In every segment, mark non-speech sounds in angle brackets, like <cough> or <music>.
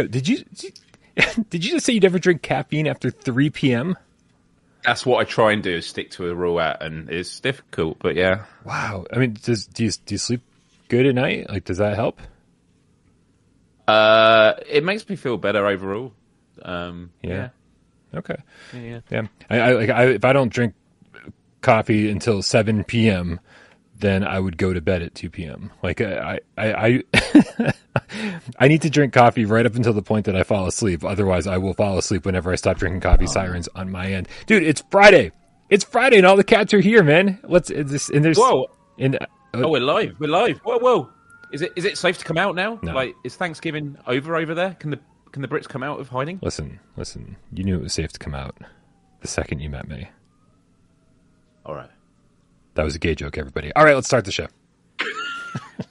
Yo, did you <laughs> did you just say you never drink caffeine after three p.m.? That's what I try and do is stick to a rule at, and it's difficult, but yeah. Wow. I mean, does do you do you sleep good at night? Like, does that help? Uh, it makes me feel better overall. Um, yeah. Okay. yeah. Yeah. I, I like I, if I don't drink coffee until seven p.m., then I would go to bed at two p.m. Like uh, I I I <laughs> I need to drink coffee right up until the point that I fall asleep. Otherwise, I will fall asleep whenever I stop drinking coffee. Oh. Sirens on my end, dude. It's Friday. It's Friday, and all the cats are here, man. Let's uh, this and there's Whoa. and uh, Oh, we're live. We're live. Whoa, whoa. Is it is it safe to come out now? No. Like, is Thanksgiving over over there? Can the can the Brits come out of hiding? listen, listen. You knew it was safe to come out the second you met me. All right. That was a gay joke, everybody. All right, let's start the show. <laughs>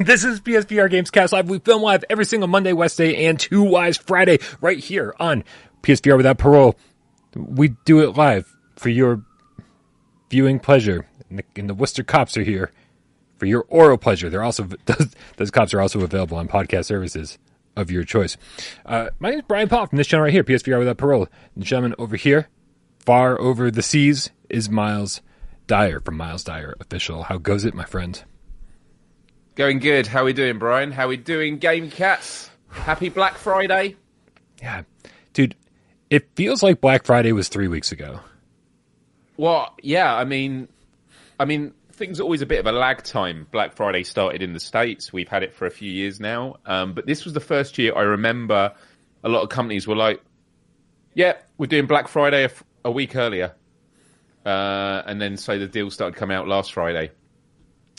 This is PSVR Games Cast Live. We film live every single Monday, Wednesday, and Two Wise Friday right here on PSVR Without Parole. We do it live for your viewing pleasure. And the, and the Worcester cops are here for your oral pleasure. They're also <laughs> those, those cops are also available on podcast services of your choice. Uh, my name is Brian Paul from this channel right here, PSVR Without Parole. The gentleman over here, far over the seas, is Miles Dyer from Miles Dyer Official. How goes it, my friend? Going good. How we doing, Brian? How we doing, Game Cats? Happy Black Friday. Yeah, it feels like Black Friday was three weeks ago. Well, yeah. I mean, I mean, things are always a bit of a lag time. Black Friday started in the states. We've had it for a few years now, um, but this was the first year I remember. A lot of companies were like, "Yeah, we're doing Black Friday a, f- a week earlier," uh, and then so the deals started coming out last Friday.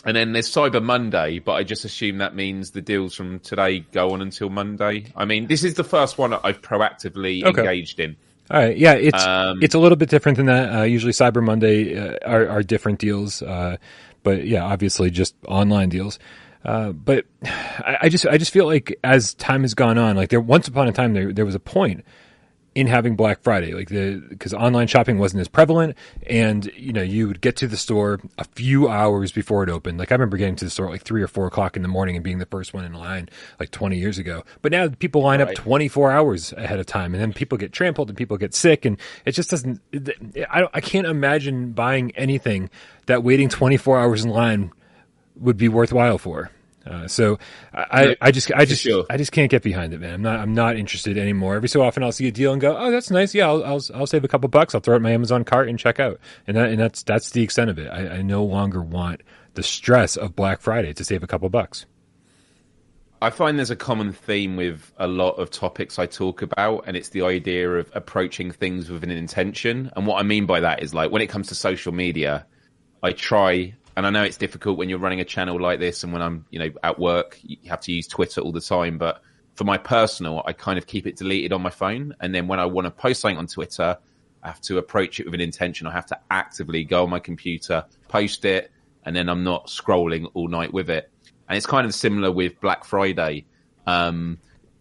And then there's Cyber Monday, but I just assume that means the deals from today go on until Monday. I mean, this is the first one that I've proactively Okay. engaged in. All right, yeah, it's Um, it's a little bit different than that. Uh, usually, Cyber Monday uh, are, are different deals, uh, but yeah, obviously just online deals. Uh, but <sighs> I, I just I just feel like as time has gone on, like there once upon a time there there was a point in having Black Friday, like the because online shopping wasn't as prevalent, and you know you would get to the store a few hours before it opened. Like I remember getting to the store at like three or four o'clock in the morning and being the first one in line like twenty years ago. But now people line up twenty four hours ahead of time, and then people get trampled and people get sick, and it just doesn't. I don't, I can't imagine buying anything that waiting twenty four hours in line would be worthwhile for. Uh, so I, I just I just. I just can't get behind it, man. I'm not I'm not interested anymore. Every so often I'll see a deal and go, oh, that's nice. Yeah, I'll I'll, I'll save a couple bucks. I'll throw it in my Amazon cart and check out. And that and that's that's the extent of it. I, I no longer want the stress of Black Friday to save a couple bucks. I find there's a common theme with a lot of topics I talk about, and it's the idea of approaching things with an intention. And what I mean by that is like when it comes to social media, I try, and I know it's difficult when you're running a channel like this, and when I'm, you know, at work, you have to use Twitter all the time. But for my personal, I kind of keep it deleted on my phone, and then when I want to post something on Twitter, I have to approach it with an intention. I have to actively go on my computer, post it, and then I'm not scrolling all night with it. And it's kind of similar with Black Friday. Um,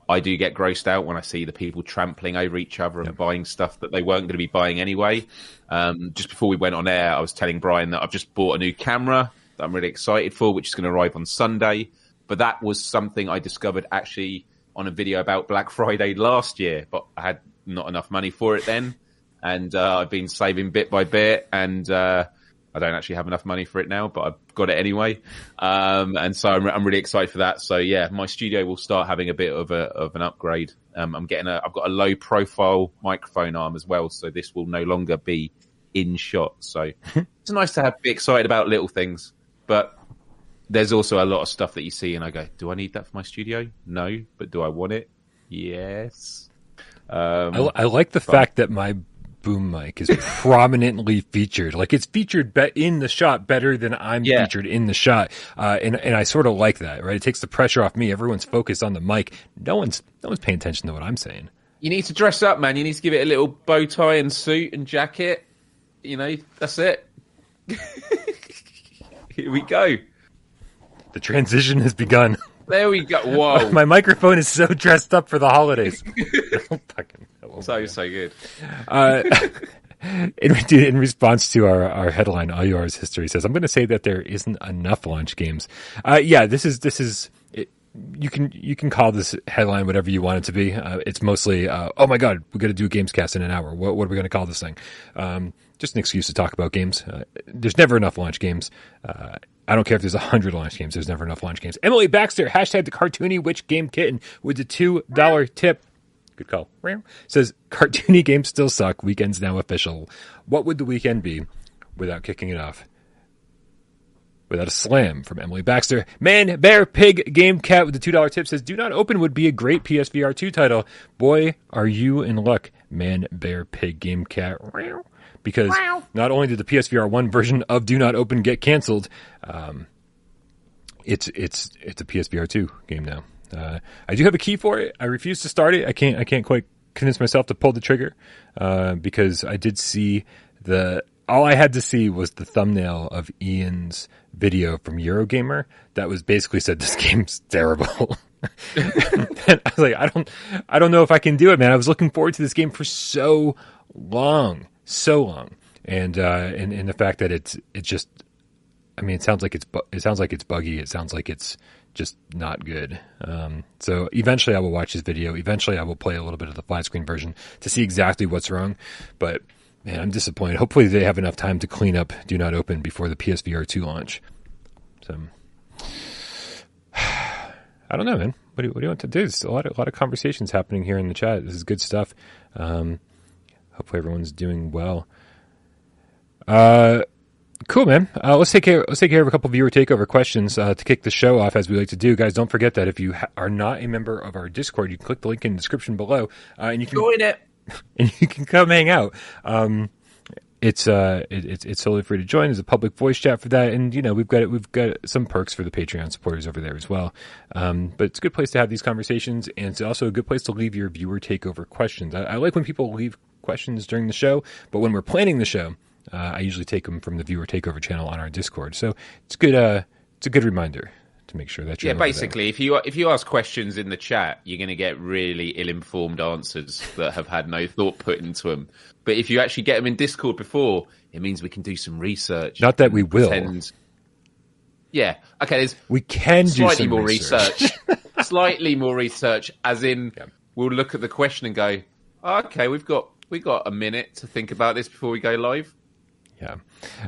I do get grossed out when I see the people trampling over each other and buying stuff that they weren't going to be buying anyway. Um, just before we went on air, I was telling Brian that I've just bought a new camera that I'm really excited for, which is going to arrive on Sunday. But that was something I discovered actually on a video about Black Friday last year, but I had not enough money for it then. And uh, I've been saving bit by bit, and uh, I don't actually have enough money for it now, but I've got it anyway. Um, and so I'm, I'm really excited for that. So yeah, my studio will start having a bit of a of an upgrade. Um, I'm getting a I've got a low profile microphone arm as well, so this will no longer be in shot. So <laughs> it's nice to have be excited about little things, but there's also a lot of stuff that you see, and I go, do I need that for my studio? No, but do I want it? Yes. Um, I, I like the fact that my boom mic is prominently featured. Like it's featured be- in the shot better than I'm Yeah. featured in the shot, uh, and and I sort of like that. Right, it takes the pressure off me. Everyone's focused on the mic. No one's no one's paying attention to what I'm saying. you need to dress up, man. You need to give it a little bow tie and suit and jacket. You know, that's it. <laughs> Here we go. The transition has begun. <laughs> There we go. Whoa. <laughs> My microphone is so dressed up for the holidays. <laughs> Fucking- so, so good. Uh, <laughs> in, in response to our, our headline, All Yours History says, I'm going to say that there isn't enough launch games. Uh, yeah, this is, this is, it, you can, you can call this headline whatever you want it to be. Uh, it's mostly, uh, oh my God, we're going to do a Gamescast in an hour. What, what are we going to call this thing? Um, just an excuse to talk about games. Uh, there's never enough launch games. Uh, I don't care if there's a hundred launch games. There's never enough launch games. Emily Baxter, hashtag the cartoony witch game kitten with the two dollar tip. Good call. Says cartoony <laughs> games still suck. Weekend's now official. What would the weekend be without kicking it off? Without a slam from Emily Baxter. Man, Bear, Pig, Game Cat with the $2 tip says, Do Not Open would be a great PSVR 2 title. Boy, are you in luck. Man, Bear, Pig, Game Cat. Because not only did the PSVR 1 version of Do Not Open get canceled, um, it's, it's, it's a PSVR 2 game now. Uh, I do have a key for it. I refuse to start it. I can't. I can't quite convince myself to pull the trigger uh, because I did see the. All I had to see was the thumbnail of Ian's video from Eurogamer that was basically said this game's <laughs> terrible. I was like, I don't, I don't know if I can do it, man. I was looking forward to this game for so long, so long, and uh, and and the fact that it's it's just, I mean, it sounds like it's bu- it sounds like it's buggy. It sounds like it's just not good. Um, so eventually I will watch this video. Eventually I will play a little bit of the flat screen version to see exactly what's wrong. But man, I'm disappointed. Hopefully they have enough time to clean up Do Not Open before the PSVR 2 launch. So <sighs> I don't know, man. What do, you, what do you want to do? There's a lot of, a lot of conversations happening here in the chat. This is good stuff. Um, hopefully everyone's doing well. Uh, Cool, man. Uh, let's take care. Let's take care of a couple viewer takeover questions uh, to kick the show off, as we like to do, guys. Don't forget that if you ha- are not a member of our Discord, you can click the link in the description below, uh, and you can Join it. <laughs> and you can come hang out. Um, it's uh, it, it's it's totally free to join. There's a public voice chat for that, and you know we've got we've got some perks for the Patreon supporters over there as well. Um, but it's a good place to have these conversations, and it's also a good place to leave your viewer takeover questions. I, I like when people leave questions during the show, but when we're planning the show. Uh, I usually take them from the viewer takeover channel on our Discord, so it's good. Uh, it's a good reminder to make sure that you're Yeah, basically, if you if you ask questions in the chat, you're going to get really ill-informed answers that have had no thought put into them. But if you actually get them in Discord before, it means we can do some research. Not that we will. Pretend- Yeah. Okay. There's We can do slightly some more research. research. <laughs> slightly more research, as in we'll look at the question and go, oh, "Okay, we've got we got a minute to think about this before we go live." Yeah.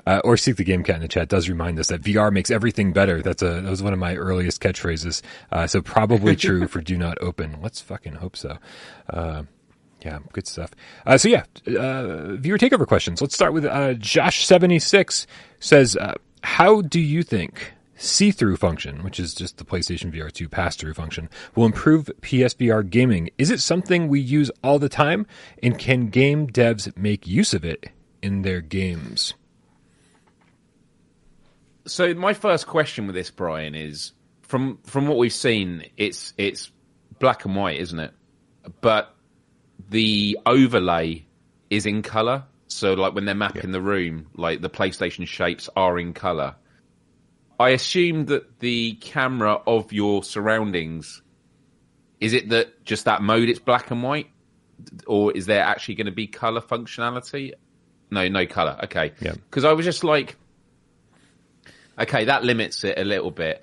Uh, or Seek the Game Cat in the chat does remind us that VR makes everything better. That's a that was one of my earliest catchphrases. Uh, so probably <laughs> true for Do Not Open. Let's fucking hope so. Uh, yeah, good stuff. Uh, so yeah, uh, viewer takeover questions. Let's start with uh, Josh seventy six says, uh, "How do you think see-through function, which is just the PlayStation VR two pass-through function, will improve PSVR gaming? Is it something we use all the time, and can game devs make use of it in their games?" So my first question with this, Brian, is from from what we've seen, it's it's black and white, isn't it? But the overlay is in color. So like when they're mapping the room, like the PlayStation shapes are in color. I assume that the camera of your surroundings is it that just that mode it's black and white, or is there actually going to be color functionality? No, no color. Okay. Yeah. Because I was just like, okay, that limits it a little bit.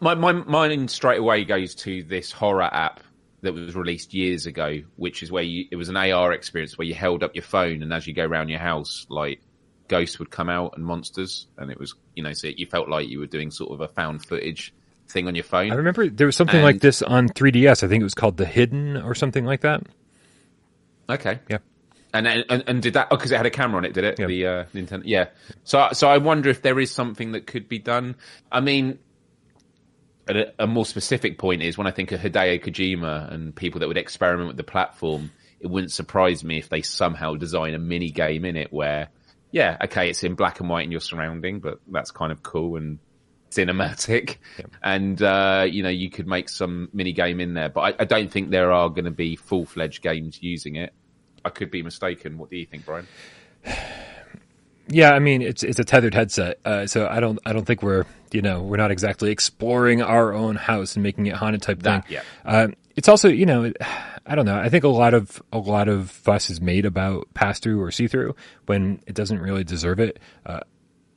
My, my mind straight away goes to this horror app that was released years ago, which is where you, it was an AR experience where you held up your phone and as you go around your house, like ghosts would come out and monsters, and it was you know so you felt like you were doing sort of a found footage thing on your phone. I remember there was something like this on 3DS. I think it was called The Hidden or something like that. Okay. Yeah. And and, and- and did that? Oh, because it had a camera on it, did it? Yeah. The uh, Nintendo. Yeah. So so I wonder if there is something that could be done. I mean, a, a more specific point is when I think of Hideo Kojima and people that would experiment with the platform. It wouldn't surprise me if they somehow design a mini game in it where, yeah, okay, it's in black and white in your surrounding, but that's kind of cool and cinematic. And uh, you know, you could make some mini game in there, but I, I don't think there are going to be full fledged games using it. I could be mistaken. What do you think, Brian? <sighs> Yeah, I mean it's it's a tethered headset, uh, so I don't I don't think we're you know we're not exactly exploring our own house and making it haunted type thing. That, yeah. Uh, it's also you know I don't know I think a lot of a lot of fuss is made about pass through or see through when it doesn't really deserve it. Uh,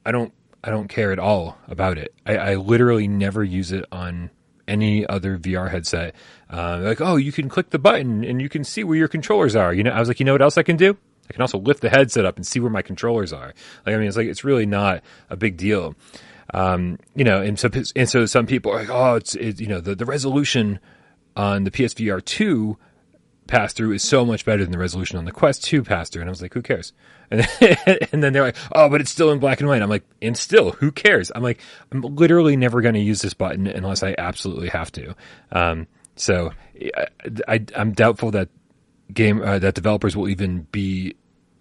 I don't I don't care at all about it. I, I literally never use it on any other VR headset. Uh, like, oh, you can click the button and you can see where your controllers are. You know, I was like, you know what else I can do? I can also lift the headset up and see where my controllers are. Like, I mean, it's like it's really not a big deal. Um, you know, and so and so some people are like, oh, it's it, you know the the resolution on the PSVR two pass through is so much better than the resolution on the Quest 2 pass through. And I was like, who cares? <laughs> And then, and then they're like, oh, but it's still in black and white. I'm like, and still, who cares? I'm like, I'm literally never going to use this button unless I absolutely have to. Um, so I, am doubtful that game uh, that developers will even be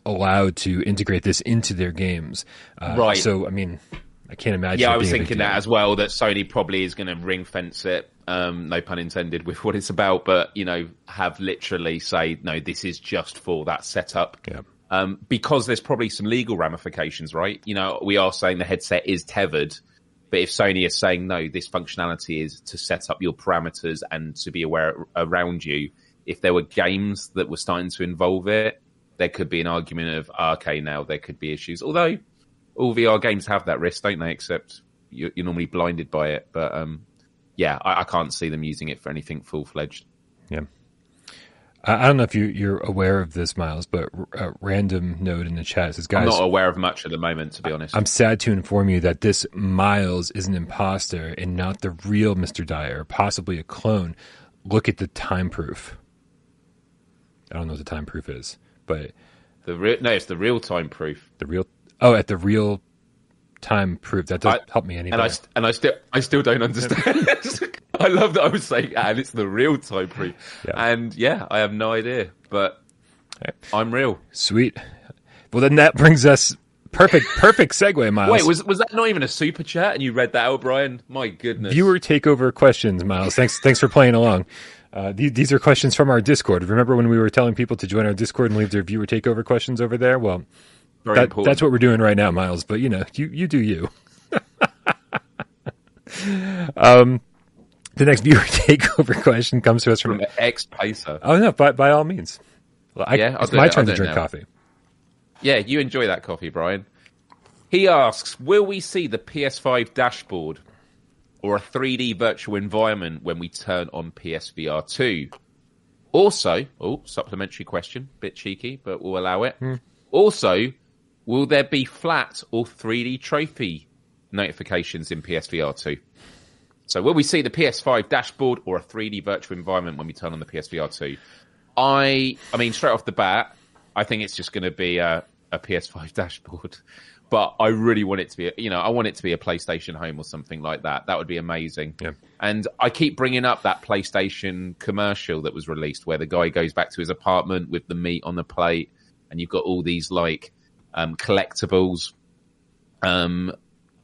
allowed to integrate this into their games. Uh, right. So I mean, I can't imagine. Yeah, I was thinking that as well. That Sony probably is going to ring fence it. Um, no pun intended <laughs> with what it's about, but you know, have literally say no, this is just for that setup. Yeah. Um, because there's probably some legal ramifications, right? You know, we are saying the headset is tethered, but if Sony is saying no, this functionality is to set up your parameters and to be aware around you, if there were games that were starting to involve it, there could be an argument of ah, okay, now there could be issues. Although all VR games have that risk, don't they? Except you're, you're normally blinded by it. But um, yeah, I, I, can't see them using it for anything full fledged. Yeah. I don't know if you, are aware of this, Miles, but a random note in the chat says, "Guys, I'm not aware of much at the moment, to be honest." I'm sad to inform you that this Miles is an imposter and not the real Mr. Dyer, possibly a clone. Look at the time proof. I don't know what the time proof is, but the re- no, it's the real time proof. The real oh, at the real time proof. That doesn't I, help me any. And I and I still I still don't understand. <laughs> I love that I was saying, and it's the real time proof. Yeah. And yeah, I have no idea, but right. I'm real. Sweet. Well, then that brings us perfect <laughs> perfect segue, Miles. Wait, was was that not even a super chat? And you read that out, Brian? My goodness. Viewer takeover questions, Miles. Thanks thanks for playing along. Uh, these, these are questions from our Discord. Remember when we were telling people to join our Discord and leave their viewer takeover questions over there? Well, that, that's what we're doing right now, Miles. But you know, you you do you. <laughs> um, the next viewer <laughs> takeover question comes to us from, from X Pacer. Oh no, by by all means. Well, I, yeah, it's my it. turn to drink now. coffee. Yeah, you enjoy that coffee, Brian. He asks, "Will we see the PS5 dashboard or a 3D virtual environment when we turn on PSVR 2. Also, oh, supplementary question, bit cheeky, but we'll allow it. Hmm. Also, will there be flat or 3D trophy notifications in PSVR 2? So, will we see the PS5 dashboard or a 3D virtual environment when we turn on the PSVR 2? I, I mean, straight off the bat, I think it's just going to be a, a PS5 <laughs> dashboard but I really want it to be, you know, I want it to be a PlayStation Home or something like that. That would be amazing. Yeah. And I keep bringing up that PlayStation commercial that was released where the guy goes back to his apartment with the meat on the plate, and you've got all these like um, collectibles. Um,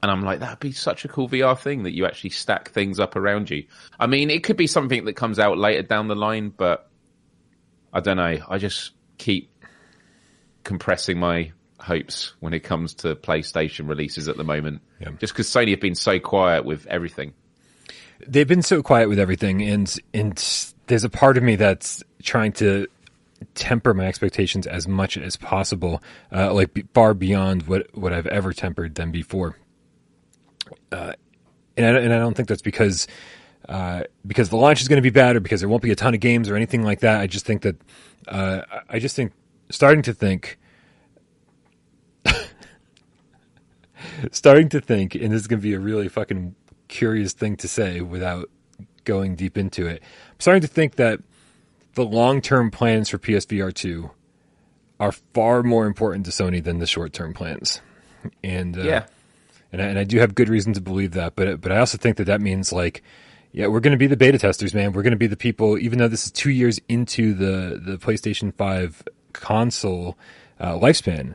and I'm like, that'd be such a cool VR thing that you actually stack things up around you. I mean, it could be something that comes out later down the line, but I don't know. I just keep compressing my hopes when it comes to PlayStation releases at the moment. Yeah. Just because Sony have been so quiet with everything. They've been so quiet with everything, and and there's a part of me that's trying to temper my expectations as much as possible, uh, like far beyond what what I've ever tempered them before. Uh, and I, and I don't think that's because uh, because the launch is going to be bad or because there won't be a ton of games or anything like that. I just think that uh, I just think starting to think <laughs> starting to think, and this is going to be a really fucking curious thing to say without going deep into it. I'm starting to think that the long term plans for PSVR 2 are far more important to Sony than the short term plans. And, uh, yeah. And I, and I do have good reason to believe that, but but I also think that that means like, yeah, we're going to be the beta testers, man. We're going to be the people, even though this is two years into the the PlayStation Five console uh, lifespan.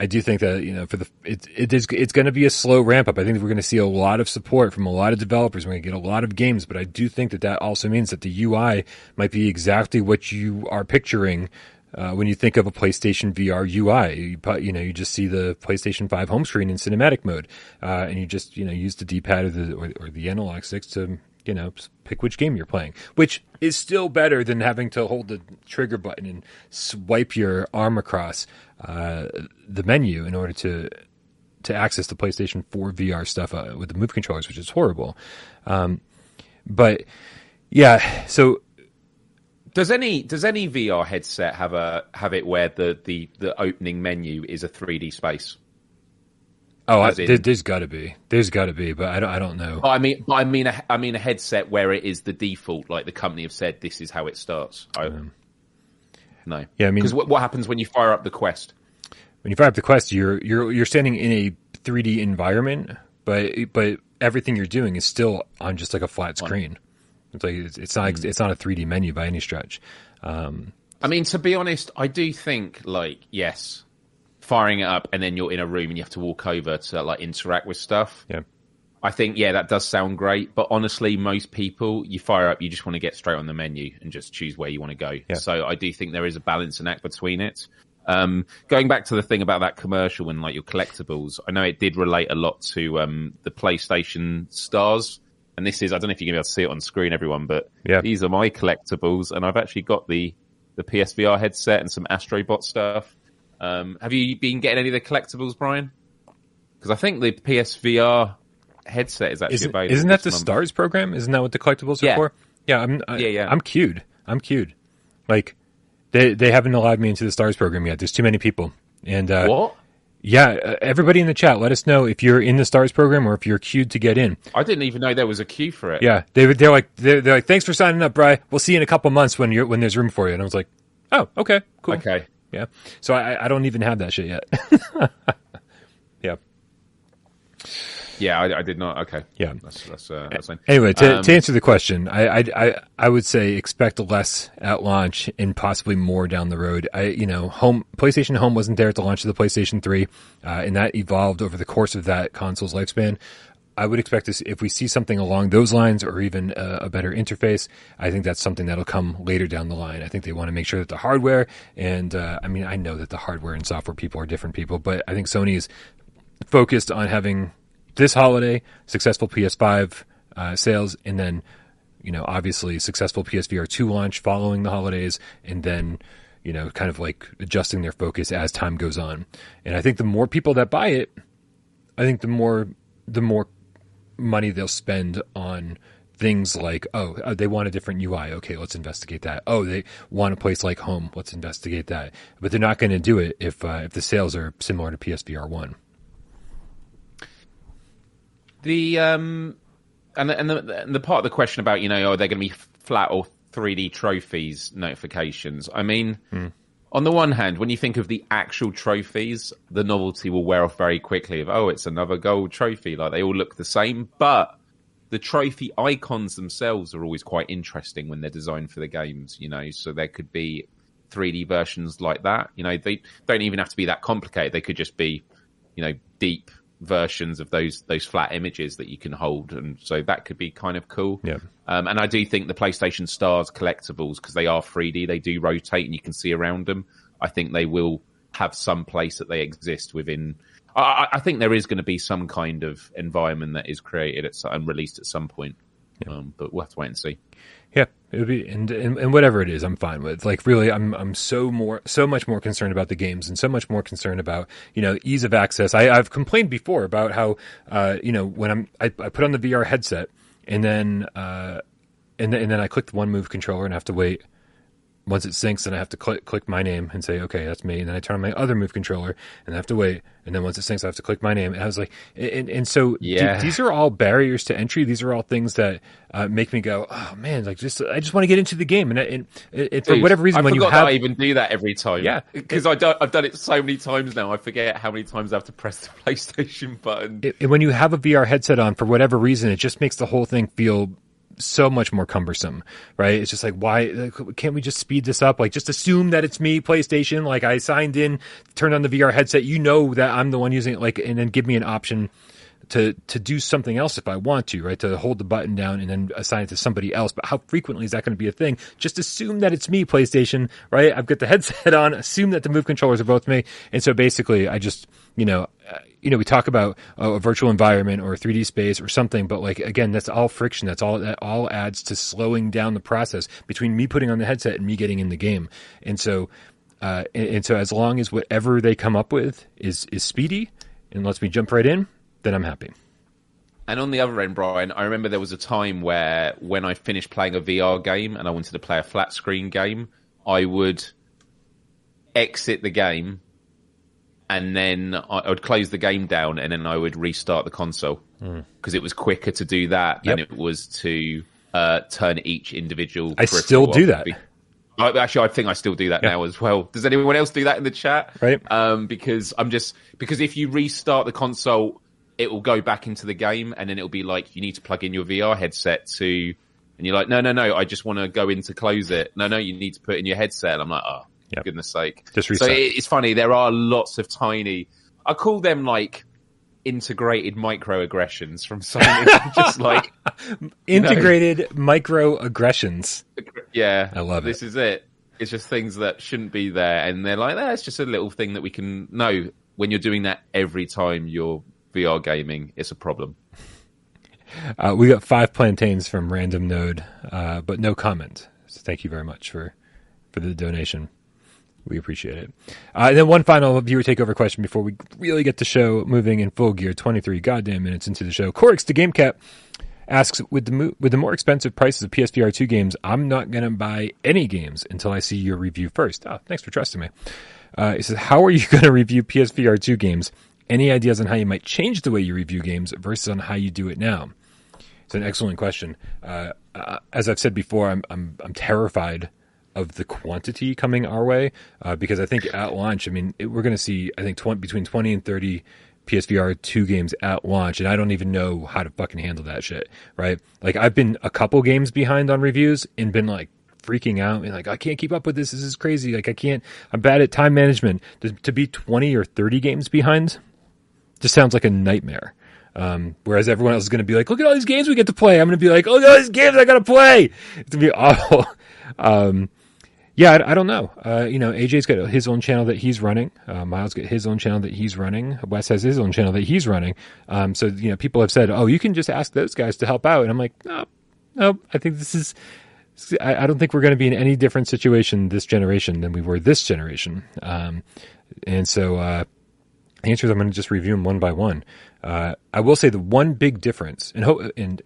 I do think that you know for the it, it is it's going to be a slow ramp up. I think we're going to see a lot of support from a lot of developers. We're going to get a lot of games, but I do think that that also means that the UI might be exactly what you are picturing uh, when you think of a PlayStation VR UI. You, you know, you just see the PlayStation 5 home screen in cinematic mode, uh, and you just you know use the D-pad or the or, or the analog sticks to you know pick which game you're playing, which is still better than having to hold the trigger button and swipe your arm across uh, the menu in order to to access the PlayStation 4 VR stuff uh, with the move controllers, which is horrible. Um, but yeah, so Does any does any VR headset have a have it where the the, the opening menu is a 3D space? Oh, I, in- there, there's got to be, there's got to be, but I don't, I don't know. I mean, but I mean, a, I mean a headset where it is the default, like the company have said, this is how it starts. I, no, Yeah, I mean- because what, what happens when you fire up the Quest? when you fire up the quest, you're you're you're standing in a 3D environment, but but everything you're doing is still on just like a flat screen. It's like it's, it's not it's not a 3D menu by any stretch. Um, I mean, to be honest, I do think like yes, firing it up and then you're in a room and you have to walk over to like interact with stuff. yeah, I think yeah, that does sound great, but honestly, most people you fire up, you just want to get straight on the menu and just choose where you want to go. Yeah. So I do think there is a balance and act between it. Um, going back to the thing about that commercial and like your collectibles, I know it did relate a lot to um, the PlayStation stars. And this is, I don't know if you're going to be able to see it on screen, everyone, but Yeah. these are my collectibles. And I've actually got the, the PSVR headset and some Astrobot stuff. Um, have you been getting any of the collectibles, Brian? Because I think the PSVR headset is actually isn't, available. isn't that the month. Stars program? Isn't that what the collectibles Yeah. are for? Yeah, I'm I, Yeah, yeah. I'm queued. I'm queued. Like they they haven't allowed me into the Stars program yet. There's too many people, and uh, What? yeah, uh, everybody in the chat, let us know if you're in the Stars program or if you're queued to get in. I didn't even know there was a queue for it. Yeah, they they're like they're, they're like thanks for signing up, Bry. We'll see you in a couple months when you're when there's room for you. And I was like, oh, okay, cool. Okay. Yeah. So I I don't even have that shit yet. <laughs> yeah. Yeah, I, I did not. Okay. Yeah. That's that's uh, that's fine. Anyway, to, Um, to answer the question, I, I I I would say expect less at launch and possibly more down the road. I you know, home PlayStation Home wasn't there at the launch of the PlayStation Three, uh, and that evolved over the course of that console's lifespan. I would expect see, if we see something along those lines or even a, a better interface, I think that's something that'll come later down the line. I think they want to make sure that the hardware and uh, I mean I know that the hardware and software people are different people, but I think Sony is focused on having this holiday successful PS5 uh, sales, and then you know obviously successful PSVR two launch following the holidays, and then you know kind of like adjusting their focus as time goes on. And I think the more people that buy it, I think the more the more money they'll spend on things like oh uh, they want a different UI okay let's investigate that. Oh they want a place like home. Let's investigate that. But they're not going to do it if uh, if the sales are similar to PSVR 1 The um, and the, and the and the part of the question about you know are they going to be flat or 3D trophies notifications? I mean, on the one hand, when you think of the actual trophies, the novelty will wear off very quickly. Of oh, it's another gold trophy. Like they all look the same, but the trophy icons themselves are always quite interesting when they're designed for the games. You know, so there could be 3D versions like that. You know, they don't even have to be that complicated. They could just be, you know, deep versions of those those flat images that you can hold, and so that could be kind of cool. Yeah. Um, and I do think the PlayStation Stars collectibles, because they are 3D, they do rotate and you can see around them. I think they will have some place that they exist within. I- I, think there is going to be some kind of environment that is created at, and released at some point. Um, but we'll have to wait and see. Yeah, it would be, and, and and whatever it is, I'm fine with. Like, really, I'm I'm so more so much more concerned about the games, and so much more concerned about you know ease of access. I, I've complained before about how uh, you know when I'm I, I put on the VR headset, and then uh, and then, and then I click the one move controller and have to wait. Once it syncs, then I have to click click my name and say, okay, that's me. And then I turn on my other move controller and I have to wait. And then once it syncs, I have to click my name. And I was like, and, and so Yeah. these are all barriers to entry. These are all things that uh, make me go, oh man, like just I just want to get into the game. And, and, and for Dude, whatever reason, I when you have I even do that every time. Yeah. because I don't, I've done it so many times now. I forget how many times I have to press the <laughs> PlayStation button. it, when you have a VR headset on, for whatever reason, it just makes the whole thing feel so much more cumbersome, right? It's just like, why can't we just speed this up? Like, just assume that it's me, PlayStation. Like, I signed in, turned on the VR headset. You know that I'm the one using it. Like, and then give me an option to to do something else if I want to, right? To hold the button down and then assign it to somebody else. But how frequently is that going to be a thing? Just assume that it's me, PlayStation, right? I've got the <laughs> headset on. Assume that the move controllers are both me, and so basically, I just you know. Uh, you know, we talk about uh, a virtual environment or a 3D space or something, but like again, that's all friction. That's all that all adds to slowing down the process between me putting on the headset and me getting in the game. And so, uh, and, and so as long as whatever they come up with is is speedy and lets me jump right in, then I'm happy. And on the other end, Brian, I remember there was a time where when I finished playing a VR game and I wanted to play a flat screen game, I would exit the game and then I would close the game down and then I would restart the console because mm. it was quicker to do that yep. than it was to uh, turn each individual. I still do that. Actually, I think I still do that yeah. now as well. Does anyone else do that in the chat? Right. Um, because I'm just because if you restart the console, it will go back into the game, and then it'll be like you need to plug in your VR headset to, and you're like, no, no, no, I just want to go in to close it. No, no, you need to put in your headset. And I'm like, oh, yep. goodness sake. Just reset. So it's funny. There are lots of tiny. I call them like integrated microaggressions from Sony. <laughs> just like integrated know. microaggressions. Yeah, I love this it. This is it. It's just things that shouldn't be there, and they're like, that's just a little thing that we can know. When you're doing that every time you're VR gaming, is a problem. <laughs> Uh, we got five plantains from Random Node, uh, but no comment. So thank you very much for for the donation. We appreciate it. Uh, and then one final viewer takeover question before we really get the show moving in full gear. Twenty three goddamn minutes into the show. Corix to GameCap asks with the mo- with the more expensive prices of PSVR two games, I'm not to buy any games until I see your review first. Oh, thanks for trusting me. Uh, he says, "How are you <laughs> to review PSVR two games? Any ideas on how you might change the way you review games versus on how you do it now?" It's an excellent question. Uh, uh, as I've said before, I'm I'm, I'm terrified of the quantity coming our way uh, because I think at launch, I mean, it, we're going to see I think 20, between twenty and thirty PSVR two games at launch, and I don't even know how to fucking handle that shit. Right? Like I've been a couple games behind on reviews and been like freaking out and like I can't keep up with this. This is crazy. Like I can't. I'm bad at time management. To, to be twenty or thirty games behind just sounds like a nightmare. Um, whereas everyone else is going to be like, look at all these games we get to play. I'm going to be like, at all these games I got to play. It's going to be awful. <laughs> Um, yeah, I, I don't know. Uh, you know, AJ's got his own channel that he's running. Uh, Miles got his own channel that he's running. Wes has his own channel that he's running. Um, so you know, people have said, "Oh, you can just ask those guys to help out," and I'm like, no, no. I think this is. I, I don't think we're going to be in any different situation this generation than we were this generation. Um, and so, uh, the answer is I'm going to just review them one by one. Uh, I will say the one big difference, and, ho- and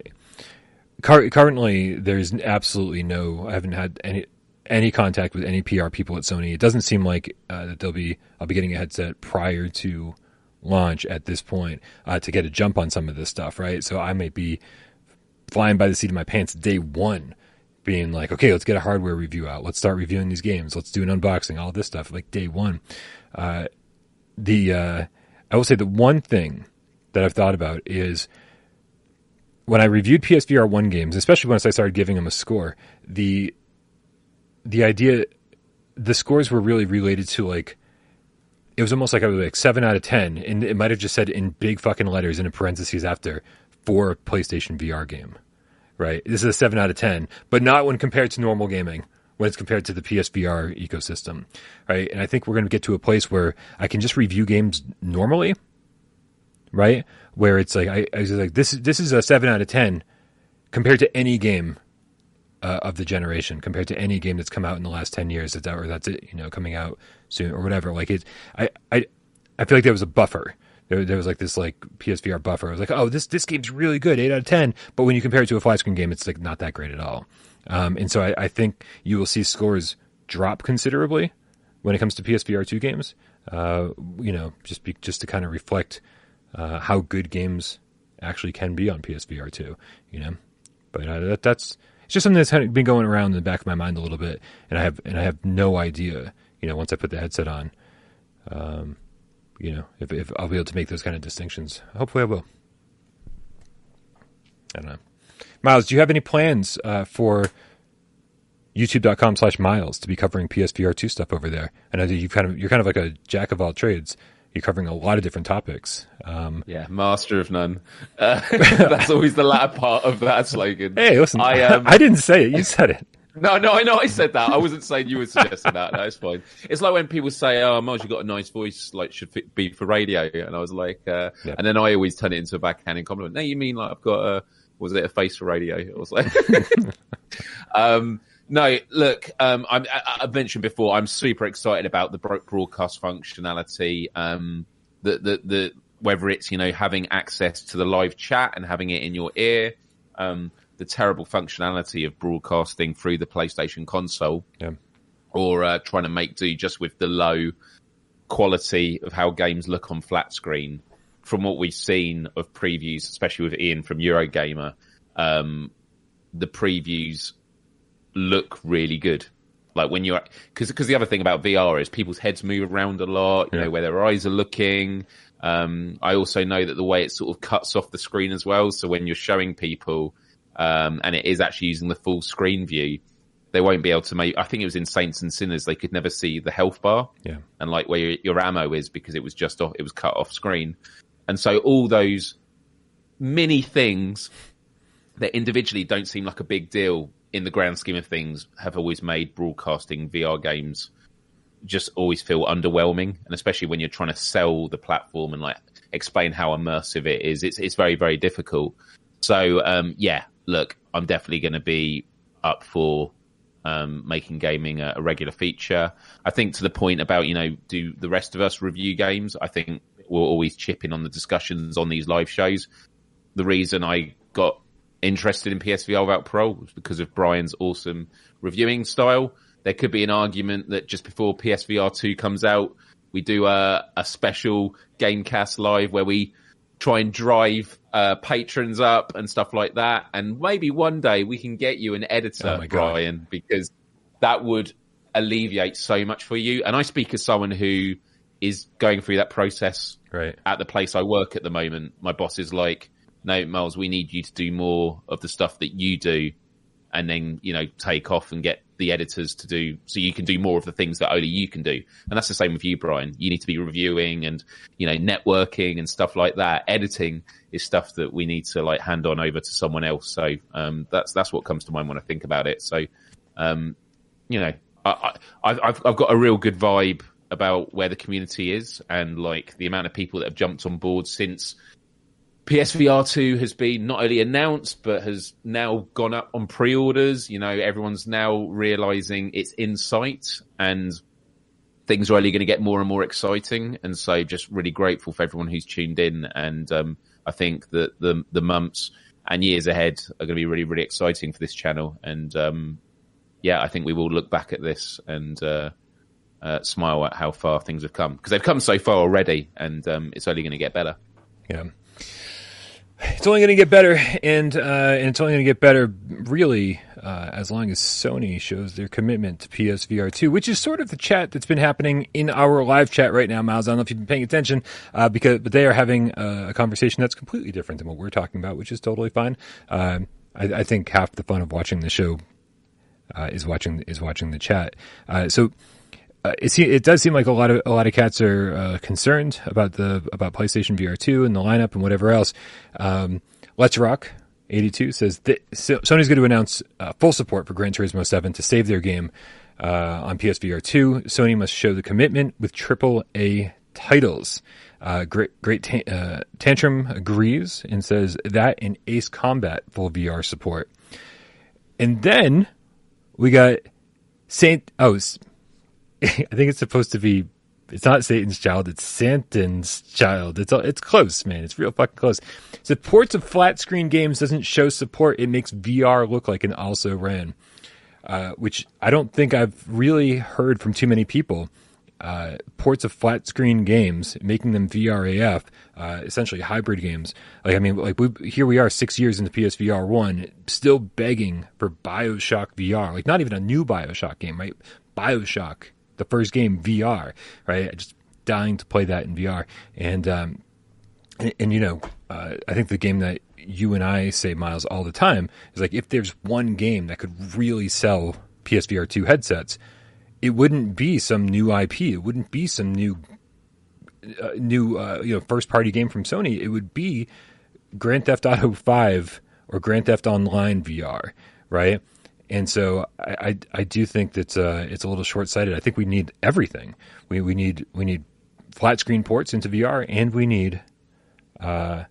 currently there's absolutely no. I haven't had any any contact with any PR people at Sony. It doesn't seem like uh, that they'll be. I'll be getting a headset prior to launch at this point uh, to get a jump on some of this stuff, right? So I might be flying by the seat of my pants day one, being like, okay, let's get a hardware review out. Let's start reviewing these games. Let's do an unboxing. All this stuff like day one. Uh, the uh, I will say the one thing that I've thought about is when I reviewed PSVR one games, especially once I started giving them a score, the the idea, the scores were really related to like, it was almost like I was like seven out of ten, and it might have just said in big fucking letters in a parentheses after for a PlayStation VR game, right? This is a seven out of ten, but not when compared to normal gaming. When it's compared to the PSVR ecosystem, right? And I think we're going to get to a place where I can just review games normally, right? Where it's like I, I was like this this is a seven out of ten compared to any game uh, of the generation compared to any game that's come out in the last 10 years that's out, or that's it you know coming out soon or whatever. Like it i i i feel like there was a buffer. There, there was like this like psvr buffer. I was like oh this this game's really good 8 out of 10 but when you compare it to a flat screen game it's like not that great at all um, and so I, I think you will see scores drop considerably when it comes to psvr 2 games uh, you know just be, just to kind of reflect uh, how good games actually can be on psvr 2 you know but uh, that, that's it's just something that's been going around in the back of my mind a little bit, and I have and I have no idea. You know, once I put the headset on, um, you know, if, if I'll be able to make those kind of distinctions. Hopefully, I will. I don't know. Miles, do you have any plans uh, for youtube.com slash miles to be covering PSVR two stuff over there? I know that you kind of you're kind of like a jack of all trades. You're covering a lot of different topics. Um, yeah, master of none. Uh, <laughs> that's always the latter part of that slogan. Hey, listen, I, um, I didn't say it. You said it. No, no, I know I said that. I wasn't saying you were suggesting that. That's fine. It's like when people say, "Oh, Miles, you've got a nice voice, like should be for radio," and I was like, uh, yeah. and then I always turn it into a backhanded compliment. No, you mean like I've got a was it a face for radio? It was like, <laughs> <laughs> um, no, look, um, I, have mentioned before, I'm super excited about the broadcast functionality. Um, the, the, the, whether it's, you know, having access to the live chat and having it in your ear, um, the terrible functionality of broadcasting through the PlayStation console, yeah. or uh, trying to make do just with the low quality of how games look on flat screen. From what we've seen of previews, especially with Ian from Eurogamer, um, the previews look really good. Like when you're, because because the other thing about VR is people's heads move around a lot. You yeah. know where their eyes are looking. Um, I also know that the way it sort of cuts off the screen as well. So when you're showing people, um, and it is actually using the full screen view, they won't be able to make. I think it was in Saints and Sinners. They could never see the health bar. Yeah. And like where your, your ammo is because it was just off. It was cut off screen. And so all those mini things that individually don't seem like a big deal in the grand scheme of things, have always made broadcasting VR games just always feel underwhelming, and especially when you're trying to sell the platform and like explain how immersive it is, it's it's very very difficult. So um, yeah, look, I'm definitely going to be up for um, making gaming a, a, regular feature. I think to the point about you know do the rest of us review games. I think we'll always chip in on the discussions on these live shows. The reason I got interested in PSVR without parole was because of Brian's awesome reviewing style. There could be an argument that just before PSVR 2 comes out, we do a, a special Gamecast live where we try and drive uh, patrons up and stuff like that. And maybe one day we can get you an editor, oh Brian, because that would alleviate so much for you. And I speak as someone who is going through that process right. at the place I work at the moment. My boss is like, no, Miles, we need you to do more of the stuff that you do and then, you know, take off and get the editors to do so you can do more of the things that only you can do. And that's the same with you, Brian. You need to be reviewing and, you know, networking and stuff like that. Editing is stuff that we need to like hand on over to someone else. So, um, that's, that's what comes to mind when I think about it. So, um, you know, I, I, I've, I've got a real good vibe about where the community is and like the amount of people that have jumped on board since PSVR 2 has been not only announced, but has now gone up on pre orders. You know, everyone's now realizing it's in sight and things are only going to get more and more exciting. And so just really grateful for everyone who's tuned in. And, um, I think that the, the months and years ahead are going to be really, really exciting for this channel. And, um, yeah, I think we will look back at this and, uh, uh, smile at how far things have come because they've come so far already and, um, it's only going to get better. Yeah it's only going to get better, and uh, and it's only going to get better really uh, as long as Sony shows their commitment to PSVR two, which is sort of the chat that's been happening in our live chat right now. Miles, I don't know if you've been paying attention, uh, because but they are having a, a, conversation that's completely different than what we're talking about, which is totally fine. Um, I, I, think half the fun of watching the show uh, is watching is watching the chat. Uh, so uh, it, it does seem like a lot of a lot of cats are uh, concerned about the about PlayStation VR two and the lineup and whatever else. Um, Let's Rock eighty two says that Sony's going to announce uh, full support for Gran Turismo seven to save their game uh, on PSVR two. Sony must show the commitment with triple A titles. Uh, great great ta- uh, tantrum agrees and says that in Ace Combat full VR support. And then we got Saint oh <laughs> I think it's supposed to be. It's not Satan's child. It's Santan's child. It's it's close, man. It's real fucking close. Supports of flat screen games doesn't show support. It makes VR look like an also ran, uh, which I don't think I've really heard from too many people. Uh, ports of flat screen games, making them VRAF, uh, essentially hybrid games. Like I mean, like we, here we are, six years into PSVR one, still begging for Bioshock VR. Like not even a new Bioshock game, right? Bioshock the first game VR, right? Just dying to play that in VR. And, um, and, and you know, uh, I think the game that you and I say, Miles, all the time is like if there's one game that could really sell PSVR 2 headsets, it wouldn't be some new IP. It wouldn't be some new uh, new uh, you know first party game from Sony, it would be Grand Theft Auto Five or Grand Theft Online VR, right? And so I, I, I do think that uh, it's a little short sighted. I think we need everything. We we need we need flat screen ports into VR, and we need uh,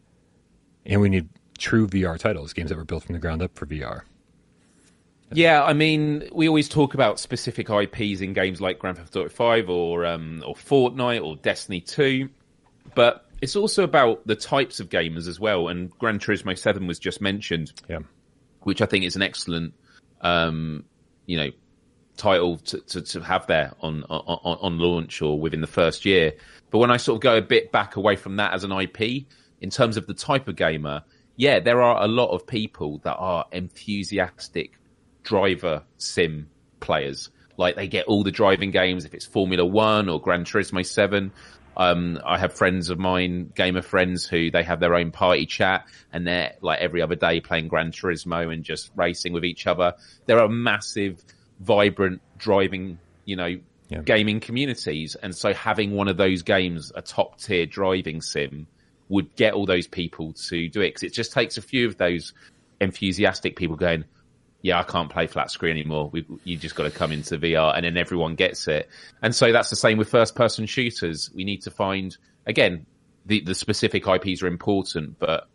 and we need true VR titles, games that were built from the ground up for VR. Yeah, I mean, we always talk about specific IPs in games like Grand Theft Auto Five or um, or Fortnite or Destiny Two, but it's also about the types of gamers as well. And Gran Turismo Seven was just mentioned, yeah, which I think is an excellent, um, you know, title to, to, to have there on, on on launch or within the first year. But when I sort of go a bit back away from that as an IP, in terms of the type of gamer, yeah, there are a lot of people that are enthusiastic driver sim players. Like they get all the driving games, if it's Formula One or Gran Turismo 7. Um, I have friends of mine, gamer friends, who they have their own party chat and they're like every other day playing Gran Turismo and just racing with each other. There are massive, vibrant driving, you know, yeah. gaming communities. And so having one of those games, a top tier driving sim, would get all those people to do it because it just takes a few of those enthusiastic people going, yeah, I can't play flat screen anymore. We, you just got to come into VR and then everyone gets it. And so that's the same with first person shooters. We need to find, again, the, the specific IPs are important, but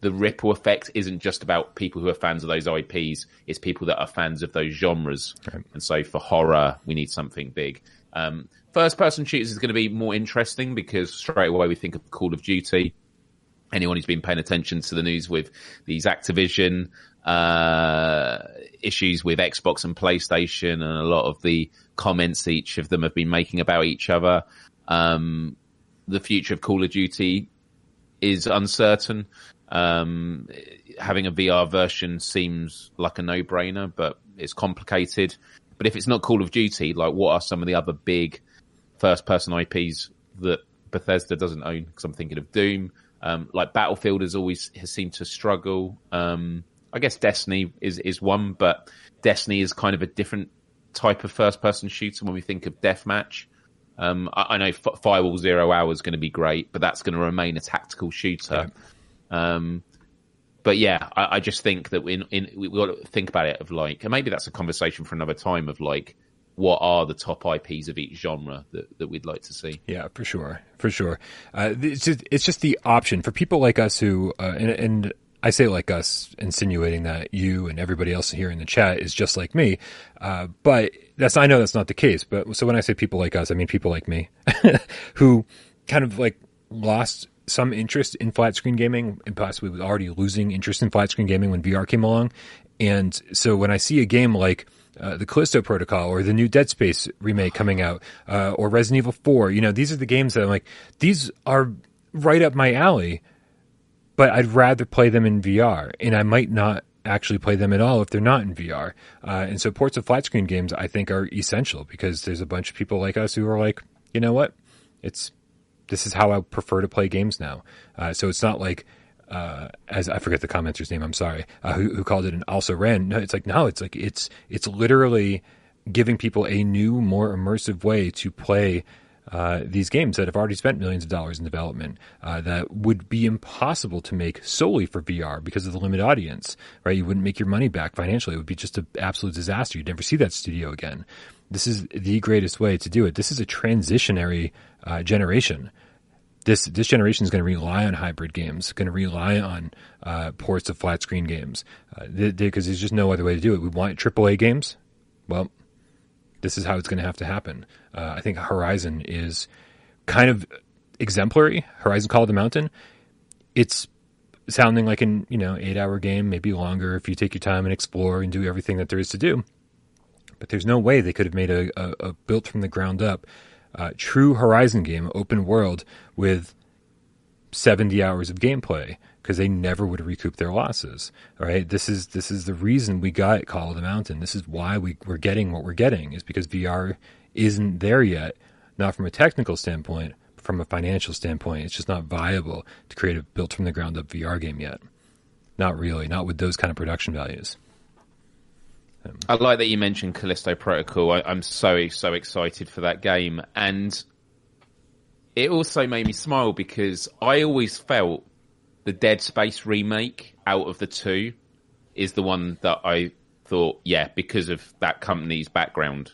the ripple effect isn't just about people who are fans of those IPs. It's people that are fans of those genres. Right. And so for horror, we need something big. Um, first person shooters is going to be more interesting because straight away we think of Call of Duty. Anyone who's been paying attention to the news with these Activision uh, issues with Xbox and PlayStation, and a lot of the comments each of them have been making about each other. Um, the future of Call of Duty is uncertain. Um, having a VR version seems like a no-brainer, but it's complicated. But if it's not Call of Duty, like what are some of the other big first-person IPs that Bethesda doesn't own? Because I'm thinking of Doom. Um, like Battlefield has always has seemed to struggle. Um, I guess Destiny is is one, but Destiny is kind of a different type of first person shooter when we think of deathmatch. Um, I, I, know F- Firewall Zero Hour is going to be great, but that's going to remain a tactical shooter. Yeah. Um, but yeah, I, I, just think that in, in we got to think about it of like, and maybe that's a conversation for another time of like, what are the top IPs of each genre that, that we'd like to see? Yeah, for sure, for sure. Uh, it's just it's just the option for people like us who, uh, and, and I say like us, insinuating that you and everybody else here in the chat is just like me. Uh, but that's, I know that's not the case. But so when I say people like us, I mean people like me <laughs> who kind of like lost some interest in flat screen gaming and possibly was already losing interest in flat screen gaming when VR came along. And so when I see a game like, uh, the Callisto Protocol or the new Dead Space remake coming out, uh, or Resident Evil 4. You know, these are the games that I'm like, these are right up my alley but I'd rather play them in VR, and I might not actually play them at all if they're not in VR. Uh, and so ports of flat screen games, I think, are essential because there's a bunch of people like us who are like, you know what, it's this is how I prefer to play games now. Uh, so it's not like. Uh, as I forget the commenter's name, I'm sorry, uh, who, who called it an also ran. No, it's like no, it's like it's it's literally giving people a new, more immersive way to play uh, these games that have already spent millions of dollars in development uh, that would be impossible to make solely for VR because of the limited audience, right? You wouldn't make your money back financially. It would be just an absolute disaster. You'd never see that studio again. This is the greatest way to do it. This is a transitionary uh, generation. This this generation is going to rely on hybrid games, going to rely on uh, ports of flat screen games, because uh, there's just no other way to do it. We want AAA games. Well, this is how it's going to have to happen. Uh, I think Horizon is kind of exemplary. Horizon Call of the Mountain. It's sounding like an you know eight hour game, maybe longer if you take your time and explore and do everything that there is to do. But there's no way they could have made a, a, a built from the ground up uh, true Horizon game, open world with 70 hours of gameplay because they never would recoup their losses. Right? This is this is the reason we got Call of the Mountain. This is why we, we're getting what we're getting is because VR isn't there yet. Not from a technical standpoint, but from a financial standpoint, it's just not viable to create a built from the ground up VR game yet. Not really. Not with those kind of production values. Um, I like that you mentioned Callisto Protocol. I, I'm so so excited for that game, and it also made me smile because I always felt the Dead Space remake out of the two is the one that I thought, yeah, because of that company's background,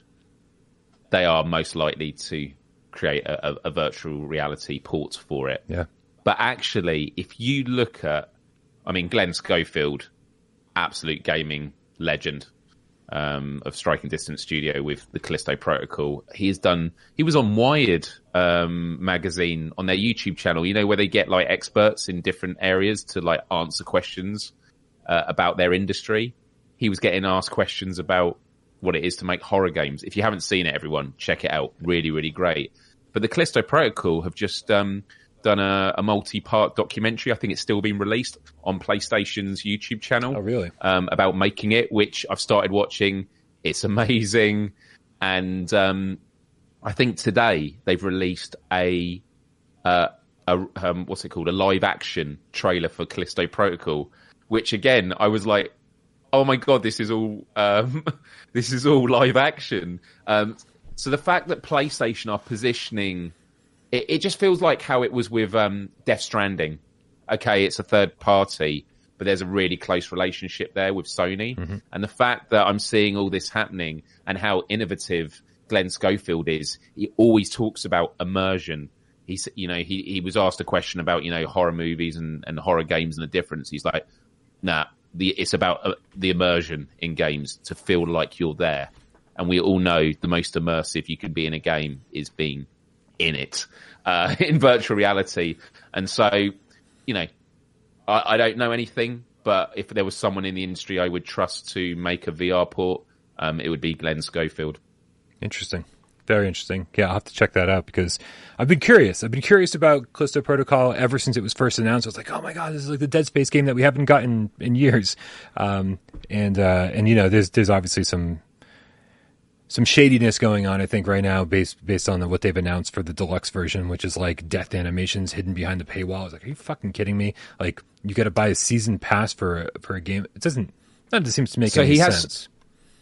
they are most likely to create a, a, virtual reality port for it. Yeah. But actually, if you look at, I mean, Glenn Schofield, absolute gaming legend um, of Striking Distance Studio with the Callisto Protocol. He has done. He was on Wired um, magazine on their YouTube channel. You know where they get like experts in different areas to like answer questions uh, about their industry. He was getting asked questions about what it is to make horror games. If you haven't seen it, everyone check it out. Really, really great. But the Callisto Protocol have just um, done a, a, multi-part documentary. I think it's still being released on PlayStation's YouTube channel. Oh, really? Um, about making it, which I've started watching. It's <laughs> amazing, and um, I think today they've released a, uh, a um, what's it called? A live-action trailer for Callisto Protocol, which again I was like, oh my god, this is all um, <laughs> this is all live action. Um, so the fact that PlayStation are positioning it, it just feels like how it was with um, Death Stranding. Okay, it's a third party, but there's a really close relationship there with Sony. Mm-hmm. And the fact that I'm seeing all this happening and how innovative Glenn Schofield is, he always talks about immersion. He's, you know, he, he was asked a question about, you know, horror movies and, and horror games and the difference. He's like, nah, the, it's about uh, the immersion in games to feel like you're there. And we all know the most immersive you can be in a game is being in it <laughs> uh, in virtual reality. And so, you know, I, I, don't know anything, but if there was someone in the industry I would trust to make a VR port, um, it would be Glenn Schofield. Interesting. Very interesting. Yeah, I'll have to check that out because I've been curious. I've been curious about Callisto Protocol ever since it was first announced. I was like, oh my god, this is like the Dead Space game that we haven't gotten in years. Um, and uh, and you know, there's there's obviously some some shadiness going on, I think, right now, based based on the, what they've announced for the deluxe version, which is like death animations hidden behind the paywall. I was like, are you fucking kidding me? Like, you got to buy a season pass for for a game. It doesn't. That just seems to make so any he has, sense.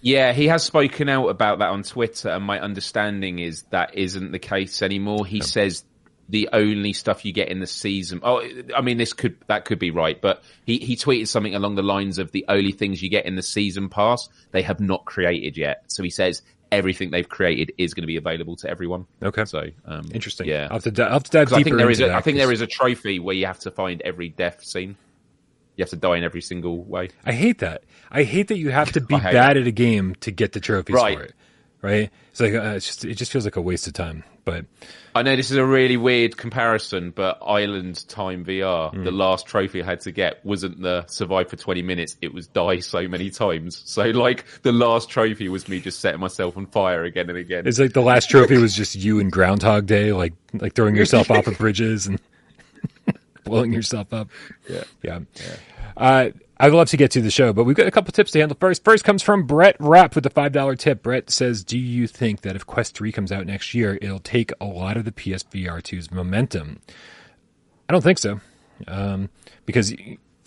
Yeah, he has spoken out about that on Twitter, and my understanding is that isn't the case anymore. He says the only stuff you get in the season. Oh, I mean, this could that could be right, but he he tweeted something along the lines of the only things you get in the season pass they have not created yet. So he says everything they've created is going to be available to everyone. Okay, so um, interesting. Yeah, I have to, I have to dive deeper I think there is. A, I think there is a trophy where you have to find every death scene. You have to die in every single way. I hate that. I hate that you have to <laughs> be bad at a game to get the trophies right. for it. Right? It's like uh, it's just it just feels like a waste of time. But I know this is a really weird comparison, but Island Time VR, mm. the last trophy I had to get wasn't the survive for 20 minutes, it was die so many times. <laughs> So like the last trophy was me just setting myself on fire again and again. It's like the last trophy <laughs> was just you in Groundhog Day, like like throwing yourself off of bridges and <laughs> blowing yourself up. Yeah. Yeah. yeah. Uh, I'd love to get to the show, but we've got a couple tips to handle first. First comes from Brett Rapp with the $5 tip. Brett says, Do you think that if Quest 3 comes out next year, it'll take a lot of the PSVR 2's momentum? I don't think so. Um, because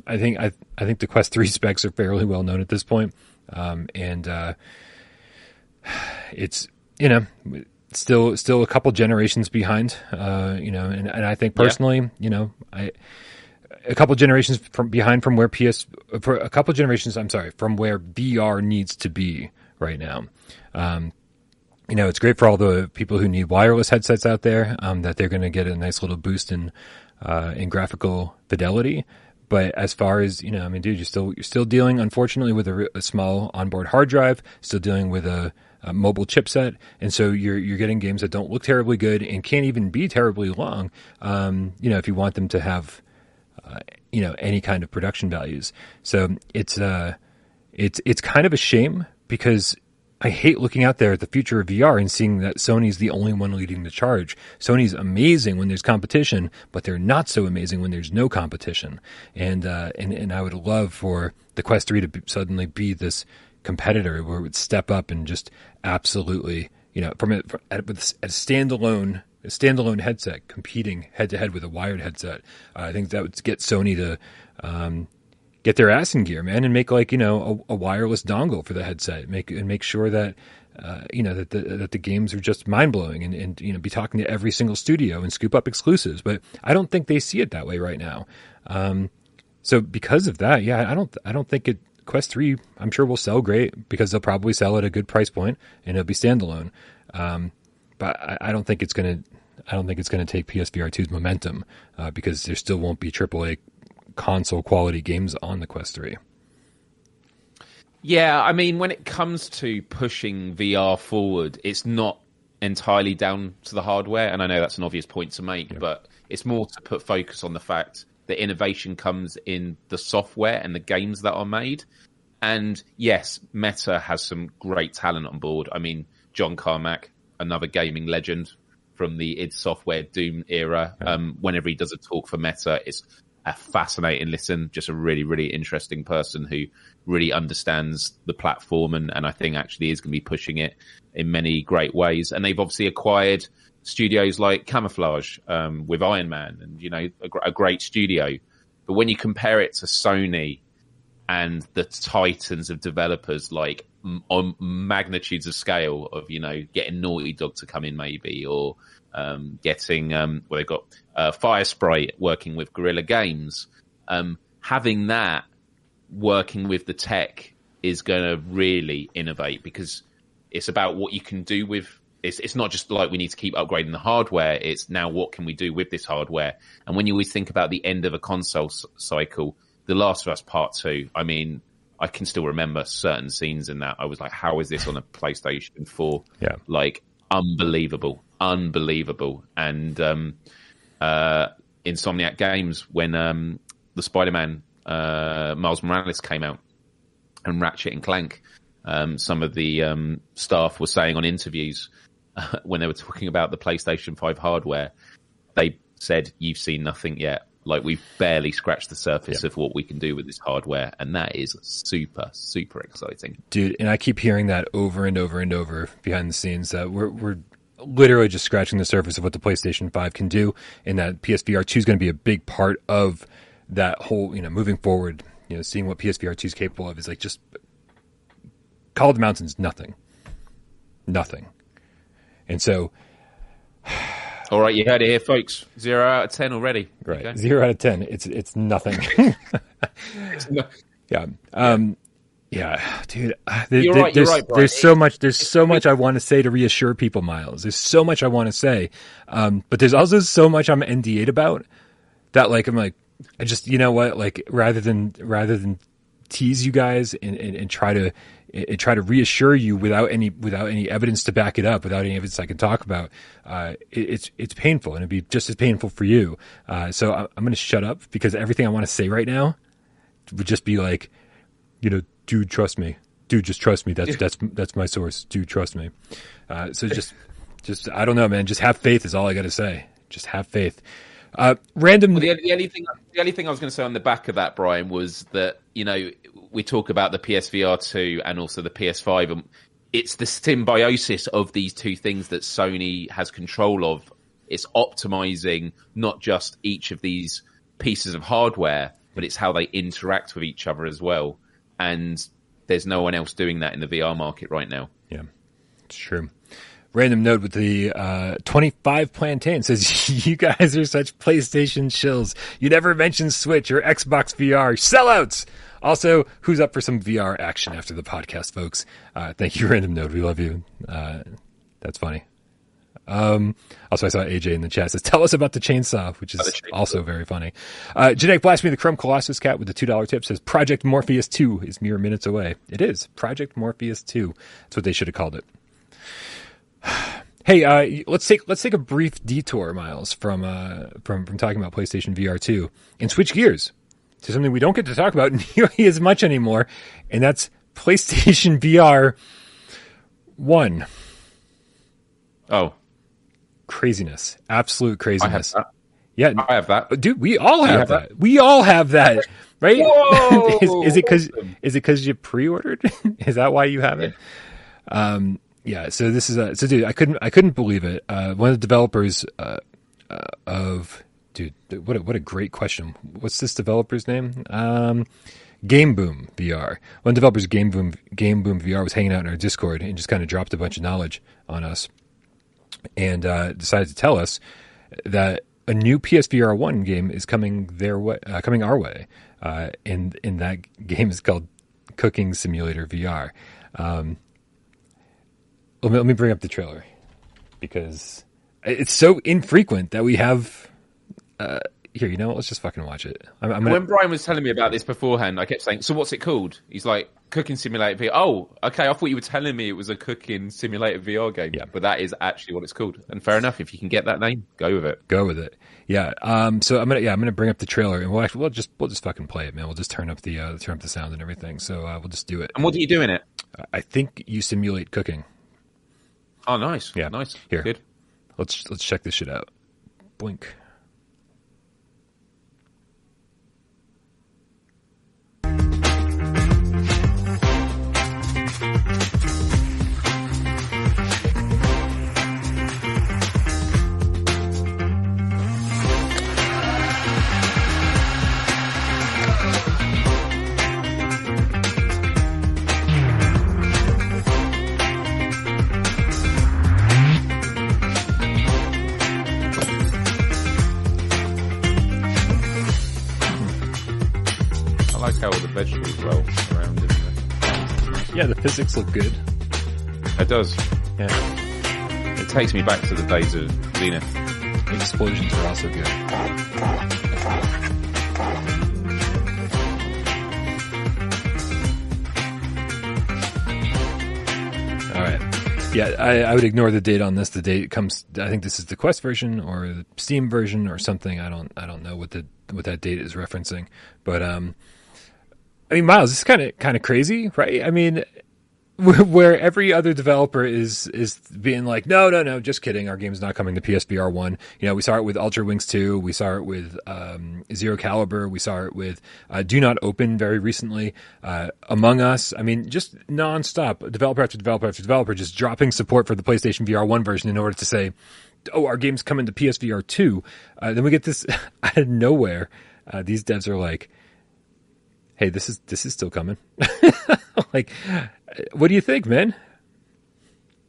I think I, I think the Quest 3 <laughs> specs are fairly well known at this point. Um, and uh, <sighs> it's, you know, still still a couple generations behind. Uh, you know, and, and I think personally, yeah. you know, I a couple generations from behind from where PS for a couple generations. I'm sorry, from where VR needs to be right now. Um, you know, it's great for all the people who need wireless headsets out there. Um, that they're going to get a nice little boost in uh, in graphical fidelity. But as far as you know, I mean, dude, you're still you're still dealing, unfortunately, with a, a small onboard hard drive. Still dealing with a, a, mobile chipset, and so you're you're getting games that don't look terribly good and can't even be terribly long. Um, you know, if you want them to have uh, you know any kind of production values. So it's uh, it's it's kind of a shame because I hate looking out there at the future of VR and seeing that Sony's the only one leading the charge. Sony's amazing when there's competition, but they're not so amazing when there's no competition. And uh, and and I would love for the Quest 3 to be, suddenly be this competitor where it would step up and just absolutely, you know, from, a, from with a standalone a standalone headset competing head to head with a wired headset. Uh, I think that would get Sony to um, get their ass in gear, man, and make like you know a, a, wireless dongle for the headset. Make and make sure that uh, you know that the that the games are just mind blowing and, and you know be talking to every single studio and scoop up exclusives. But I don't think they see it that way right now. Um, so because of that, yeah, I don't I don't think it Quest Three. I'm sure will sell great because they'll probably sell at a good price point and it'll be standalone. Um, but I, I, don't think it's gonna I don't think it's gonna take PSVR 2's momentum uh, because there still won't be AAA console quality games on the Quest Three. Yeah, I mean, when it comes to pushing VR forward, it's not entirely down to the hardware, and I know that's an obvious point to make, yeah. but it's more to put focus on the fact that innovation comes in the software and the games that are made. And yes, Meta has some great talent on board. I mean, John Carmack, another gaming legend from the id Software Doom era. Yeah. Um, whenever he does a talk for Meta, it's a fascinating listen. Just a really, really interesting person who really understands the platform and, and I think actually is going to be pushing it in many great ways. And they've obviously acquired studios like Camouflaj um, with Iron Man and, you know, a, a great studio. But when you compare it to Sony and the titans of developers like on magnitudes of scale of you know getting Naughty Dog to come in maybe or um, getting um, well they've got uh, Firesprite working with Guerrilla Games. Um, having that working with the tech is going to really innovate because it's about what you can do with. It's, it's not just like we need to keep upgrading the hardware. It's now what can we do with this hardware? And when you always think about the end of a console s- cycle, The Last of Us Part Two. I mean, I can still remember certain scenes in that. I was like, how is this on a PlayStation 4? Yeah. Like, unbelievable, unbelievable. And um, uh, Insomniac Games, when um, the Spider Man uh, Miles Morales came out and Ratchet and Clank, um, some of the um, staff were saying on interviews uh, <laughs> when they were talking about the PlayStation 5 hardware, they said, You've seen nothing yet. Like we've barely scratched the surface of what we can do with this hardware, and that is super, super exciting, dude. And I keep hearing that over and over and over behind the scenes that we're we're literally just scratching the surface of what the PlayStation Five can do, and that PSVR two is going to be a big part of that whole. You know, moving forward, you know, seeing what PSVR two is capable of is like just Call of the Mountains, nothing, nothing, and so. All right, you heard it here, folks. Zero out of ten already. Right, okay. zero out of ten. It's it's nothing. <laughs> it's not... Yeah. Um, yeah, dude. Uh, there, you're right. There's, you're right, there's so much. There's so much I want to say to reassure people, Miles. There's so much I want to say, um, but there's also so much I'm NDA'd about that. Like I'm like, I just you know what? Like rather than rather than tease you guys and, and, and try to and try to reassure you without any without any evidence to back it up, without any evidence I can talk about. Uh, it, it's it's painful, and it'd be just as painful for you. Uh, so I, I'm going to shut up because everything I want to say right now would just be like, you know, dude, trust me, dude, just trust me. That's that's that's my source. Dude, trust me. Uh, so <laughs> just just I don't know, man. Just have faith is all I got to say. Just have faith. Uh, random. Well, the, the, only thing, the only thing I was going to say on the back of that, Brian, was that you know we talk about the PSVR two and also the PS5, and it's the symbiosis of these two things that Sony has control of. It's optimizing not just each of these pieces of hardware, but it's how they interact with each other as well. And there's no one else doing that in the VR market right now. Yeah, it's true. Random note with the uh, 25 plantain says, <laughs> You guys are such PlayStation shills. You never mention Switch or Xbox VR. Sellouts! Also, who's up for some VR action after the podcast, folks? Uh, thank you, <laughs> Random Note. We love you. Uh, that's funny. Um, also, I saw AJ in the chat says, "Tell us about the chainsaw," which is chainsaw. also very funny. Uh, Genetic Blasphemy, the Chrome Colossus cat with the two dollar tip says, "Project Morpheus two is mere minutes away." It is Project Morpheus two. That's what they should have called it. <sighs> Hey, uh, let's take let's take a brief detour, Miles, from uh, from from talking about PlayStation VR two and switch gears to something we don't get to talk about <laughs> nearly as much anymore, and that's PlayStation <laughs> VR one. Oh, craziness! Absolute craziness. Yeah, I have that, dude. We all have, have that. that. We all have that, <laughs> right? is, is, it because is it because you pre-ordered? is that why you have it? Um, yeah, so this is a so dude, I couldn't I couldn't believe it. Uh, one of the developers uh, uh, of dude, what a, what a great question. What's this developer's name? Um, Game Boom VR. One developer's Game Boom Game Boom VR was hanging out in our Discord and just kind of dropped a bunch of knowledge on us, and uh, decided to tell us that a new PSVR one game is coming their way, uh, coming our way, and and that game is called Cooking Simulator VR. Um, let me let me bring up the trailer because it's so infrequent that we have. Uh, here, you know what? Let's just fucking watch it. I'm, I'm gonna, When Brian was telling me about this beforehand, I kept saying, "So what's it called?" He's like, "Cooking Simulator VR." Oh, okay. I thought you were telling me it was a cooking simulator VR game. Yeah. but that is actually what it's called. And fair enough. If you can get that name, go with it. go with it. Yeah. Um. So I'm gonna yeah I'm gonna bring up the trailer and we'll actually we'll just we'll just fucking play it, man. We'll just turn up the uh, turn up the sound and everything. So uh, we'll just do it. And what do you do in it? I think you simulate cooking. Oh, nice. Yeah. nice. Here. good. Let's let's check this shit out. Blink. Vegetables around. In there. Yeah, the physics look good. It does. Yeah, It takes me back to the days of Zenith. the explosions are also good. All right. Yeah, I, I would ignore the date on this. The date comes. I think this is the Quest version or the Steam version or something. I don't. I don't know what the what that date is referencing. But um, I mean, Miles, this is kind of kind of crazy, right? I mean, <laughs> where, every other developer is is being like, no, no, no, just kidding. Our game's not coming to PSVR one. You know, we saw it with Ultrawings two. We saw it with um, Zero Caliber. We saw it with uh, Do Not Open very recently. Uh, Among Us. I mean, just nonstop, developer after developer after developer, just dropping support for the PlayStation VR one version in order to say, oh, our game's coming to PSVR two. Uh, then we get this <laughs> out of nowhere. Uh, these devs are like, hey, this is this is still coming. <laughs> like, what do you think, man?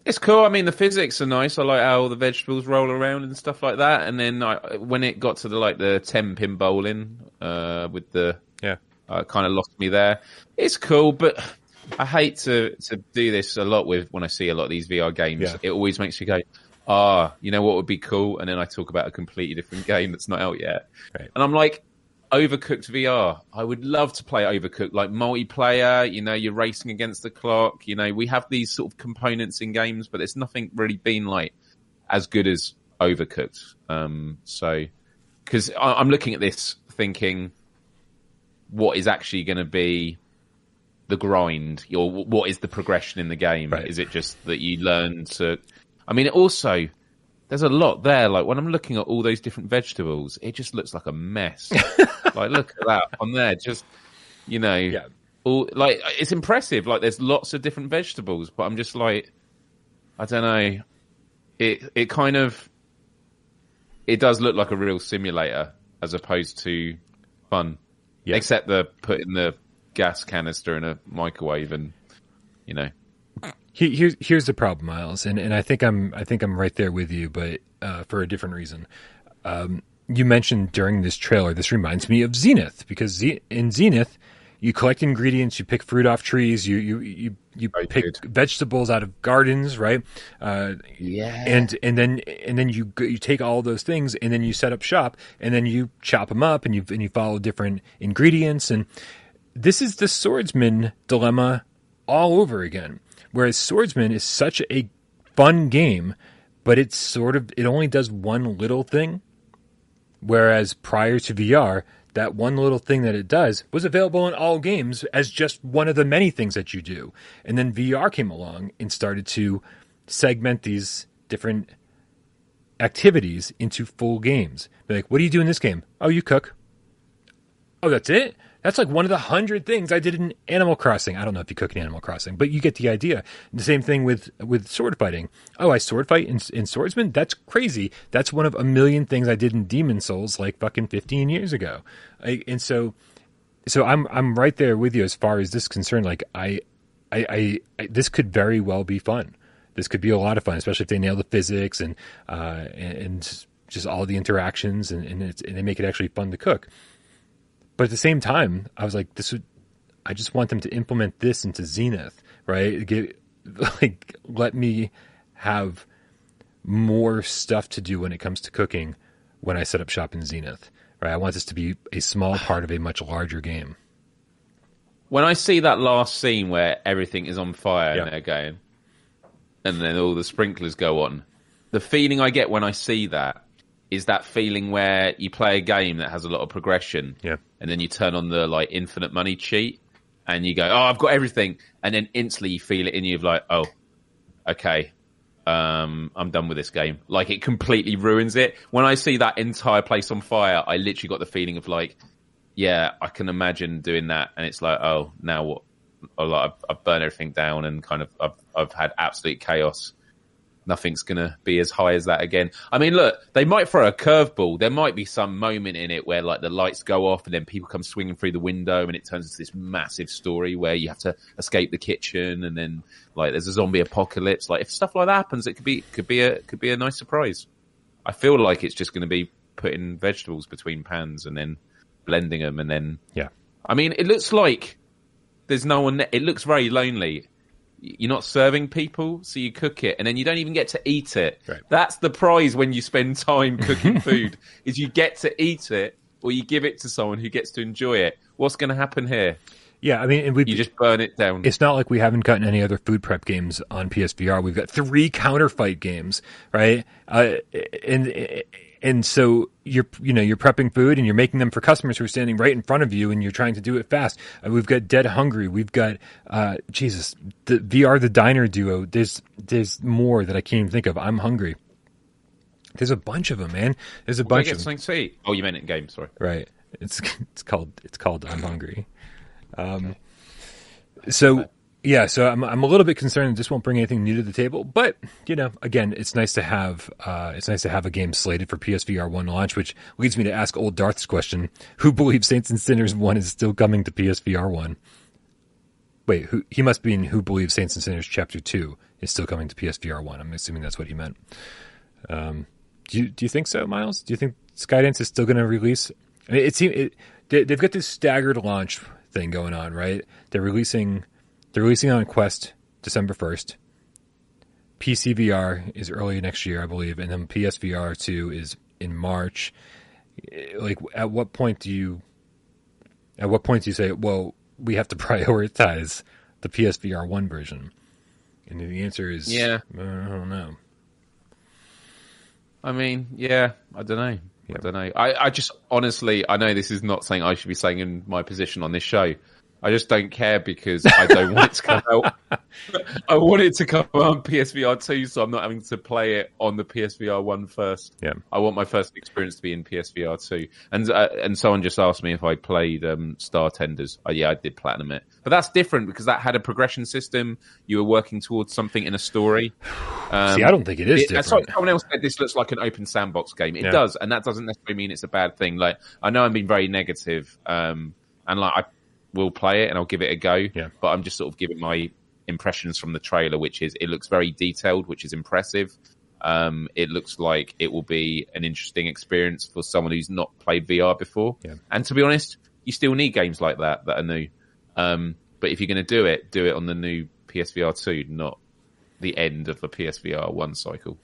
It's cool. I mean, the physics are nice. I like how all the vegetables roll around and stuff like that. And then I, when it got to the like the ten pin bowling uh, with the Yeah. uh, kind of lost me there. It's cool, but I hate to to do this a lot with when I see a lot of these VR games. Yeah. It always makes me go, ah, you know what would be cool, and then I talk about a completely different <laughs> game that's not out yet, Right. and I'm like. Overcooked VR. I would love to play Overcooked, like multiplayer. You know, you're racing against the clock. You know, we have these sort of components in games, but there's nothing really been like as good as Overcooked. Um, so, because I'm looking at this thinking, what is actually going to be the grind or what is the progression in the game Right. is it just that you learn to i mean it also there's a lot there like when i'm looking at all those different vegetables it just looks like a mess <laughs> like look at that on there just you know Yeah. all like it's impressive like there's lots of different vegetables but i'm just like i don't know it it kind of it does look like a real simulator as opposed to fun Yeah. except the putting the gas canister in a microwave and you know He- Here's here's the problem, Miles, and, and I think I'm I think I'm right there with you, but uh, for a different reason. Um, you mentioned during this trailer, this reminds me of Zenith because Ze- in Zenith, you collect ingredients, you pick fruit off trees, you you you, you Right, pick dude. vegetables out of gardens, right? Uh, yeah and and then and then you you take all those things and then you set up shop and then you chop them up and you and you follow different ingredients and this is the swordsman dilemma all over again. Whereas swordsman is such a fun game, but it's sort of it only does one little thing. Whereas prior to VR, that one little thing that it does was available in all games as just one of the many things that you do. And then VR came along and started to segment these different activities into full games. Be like, what do you do in this game? Oh, you cook. Oh, that's it? That's like one of the hundred things I did in Animal Crossing. I don't know if you cook in Animal Crossing, but you get the idea. The same thing with with sword fighting. Oh, I sword fight in, in Swordsman. That's crazy. That's one of a million things I did in Demon Souls like fucking fifteen years ago. I, and so so I'm I'm right there with you as far as this is concerned. Like I, I, I, I this could very well be fun. This could be a lot of fun, especially if they nail the physics and uh, and, and just all the interactions and and, and they make it actually fun to cook. But at the same time, I was like, this would. I just want them to implement this into Zenith, right? Get, <laughs> like, let me have more stuff to do when it comes to cooking when I set up shop in Zenith right? I want this to be a small part of a much larger game. When I see that last scene where everything is on fire and they're going, and then all the sprinklers go on, the feeling I get when I see that is that feeling where you play a game that has a lot of progression, yeah, and then you turn on the like infinite money cheat, and you go, "Oh, I've got everything," and then instantly you feel it in you of like, "Oh, okay, um, I'm done with this game. Like it completely ruins it. When I see that entire place on fire, I literally got the feeling of like, yeah, I can imagine doing that. And it's like, oh, now what? Like, I've, I've burned everything down and kind of, I've, I've had absolute chaos nothing's going to be as high as that again. I mean, look, they might throw a curveball. There might be some moment in it where like the lights go off and then people come swinging through the window and it turns into this massive story where you have to escape the kitchen and then like there's a zombie apocalypse. Like if stuff like that happens, it could be could be a could be a nice surprise. I feel like it's just going to be putting vegetables between pans and then blending them and then yeah. I mean, it looks like there's no one. It looks very lonely you're not serving people, so you cook it, and then you don't even get to eat it. Right. That's the prize when you spend <laughs> time cooking <laughs> food: is you get to eat it, or you give it to someone who gets to enjoy it. What's going to happen here? Yeah, I mean, we you just burn it down. It's not like we haven't gotten any other food prep games on PSVR. We've got three Counter Fight games, right? Uh, and and so you're you know you're prepping food and you're making them for customers who are standing right in front of you and you're trying to do it fast. Uh, we've got Dead Hungry. We've got uh, Jesus, the VR the Diner duo. There's there's more that I can't even think of. I'm hungry. There's a bunch of them, man. There's a well, bunch of something to eat. Oh, you meant in game. Sorry. Right. It's <laughs> it's called it's called I'm hungry. Um, so yeah, so I'm I'm a little bit concerned that this won't bring anything new to the table, but you know, again, it's nice to have uh, it's nice to have a game slated for PSVR one launch, which leads me to ask old Darth's question: Who believes Saints and Sinners one is still coming to PSVR one? Wait, who he must mean who believes Saints and Sinners Chapter Two is still coming to PSVR one? I'm assuming that's what he meant. Um, do you do you think so, Miles? Do you think Skydance is still going to release? I mean, it seems they, they've got this staggered launch thing going on, right? They're releasing they're releasing on Quest December 1st. PCVR is early next year, I believe, and then PSVR 2 is in March. Eh, like, at what point do you, at what point do you say, well, we have to <laughs> prioritize the PSVR 1 version? And the answer is, yeah, I don't know. I mean, yeah, I don't know. I don't know. I, I just honestly, I know this is not saying I should be saying in my position on this show, I just don't care because I don't want it to come out. <laughs> I want it to come out on PSVR 2, so I'm not having to play it on the PSVR 1 first. Yeah. I want my first experience to be in PSVR 2. And uh, and someone just asked me if I played um, Startenders. Oh, yeah, I did platinum it. But that's different because that had a progression system. You were working towards something in a story. Um, <sighs> See, I don't think it is it, different. Someone else said this looks like an open sandbox game. It yeah. does, and that doesn't necessarily mean it's a bad thing. Like, I know I'm being very negative, um, and like I will play it and I'll give it a go. Yeah. But I'm just sort of giving my impressions from the trailer, which is it looks very detailed, which is impressive. Um, it looks like it will be an interesting experience for someone who's not played VR before. Yeah. And to be honest, you still need games like that that are new. Um, but if you're going to do it, do it on the new PSVR 2, not the end of the PSVR 1 cycle.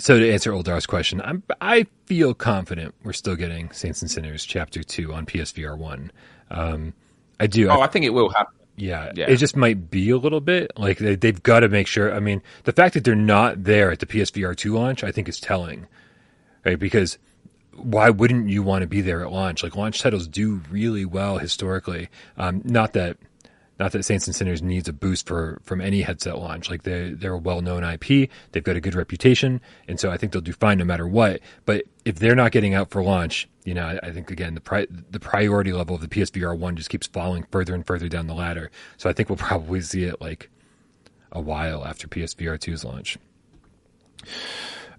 So to answer Oldar's question, I'm, I feel confident we're still getting Saints and Sinners Chapter Two on PSVR One. Um, I do. Oh, I, I, think it will happen. Yeah, yeah, it just might be a little bit like they, they've got to make sure. I mean, the fact that they're not there at the PSVR two launch, I think, is telling, right? Because why wouldn't you want to be there at launch? Like launch titles do really well historically. Um, not that not that Saints and Sinners needs a boost for from any headset launch. Like they they're a well known IP, they've got a good reputation, and so I think they'll do fine no matter what. But if they're not getting out for launch, you know, I, I think again the pri- the priority level of the PSVR one just keeps falling further and further down the ladder. So I think we'll <laughs> probably see it like a while after PSVR 2's launch.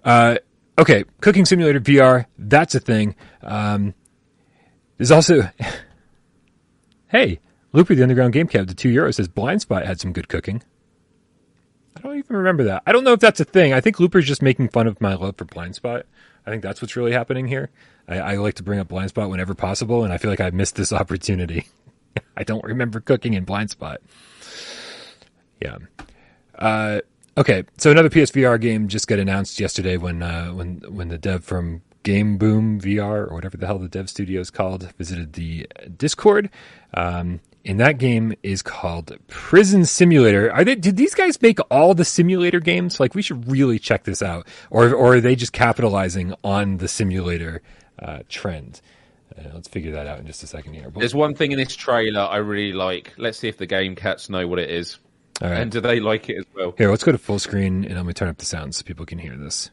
Uh, okay, Cooking Simulator VR, that's a thing. Um, There's also, <laughs> hey, Loopy the Underground Game Cab, the two euros says Blind Spot had some good cooking. I don't even remember that. I don't know if that's a thing. I think Looper's just making fun of my love for Blind Spot. I think that's what's really happening here. I, I like to bring up Blind Spot whenever possible, and I feel like I missed this <laughs> opportunity. I don't remember cooking in Blind Spot. Yeah. Uh, okay, so another PSVR game just got announced yesterday when uh, when when the dev from Game Boom VR or whatever the hell the dev studio is called visited the Discord. Um, and that game is called Prison Simulator. Are they? Did these guys make all the simulator games? Like, we should really check this out, or or are they just capitalizing on the simulator uh, trend? Uh, let's figure that out in just a second here. But, There's one thing in this trailer I really like. Let's see if the game cats know what it is. all right, And do they like it as well? here, let's go to full screen, and I'm gonna turn up the sound so people can hear this.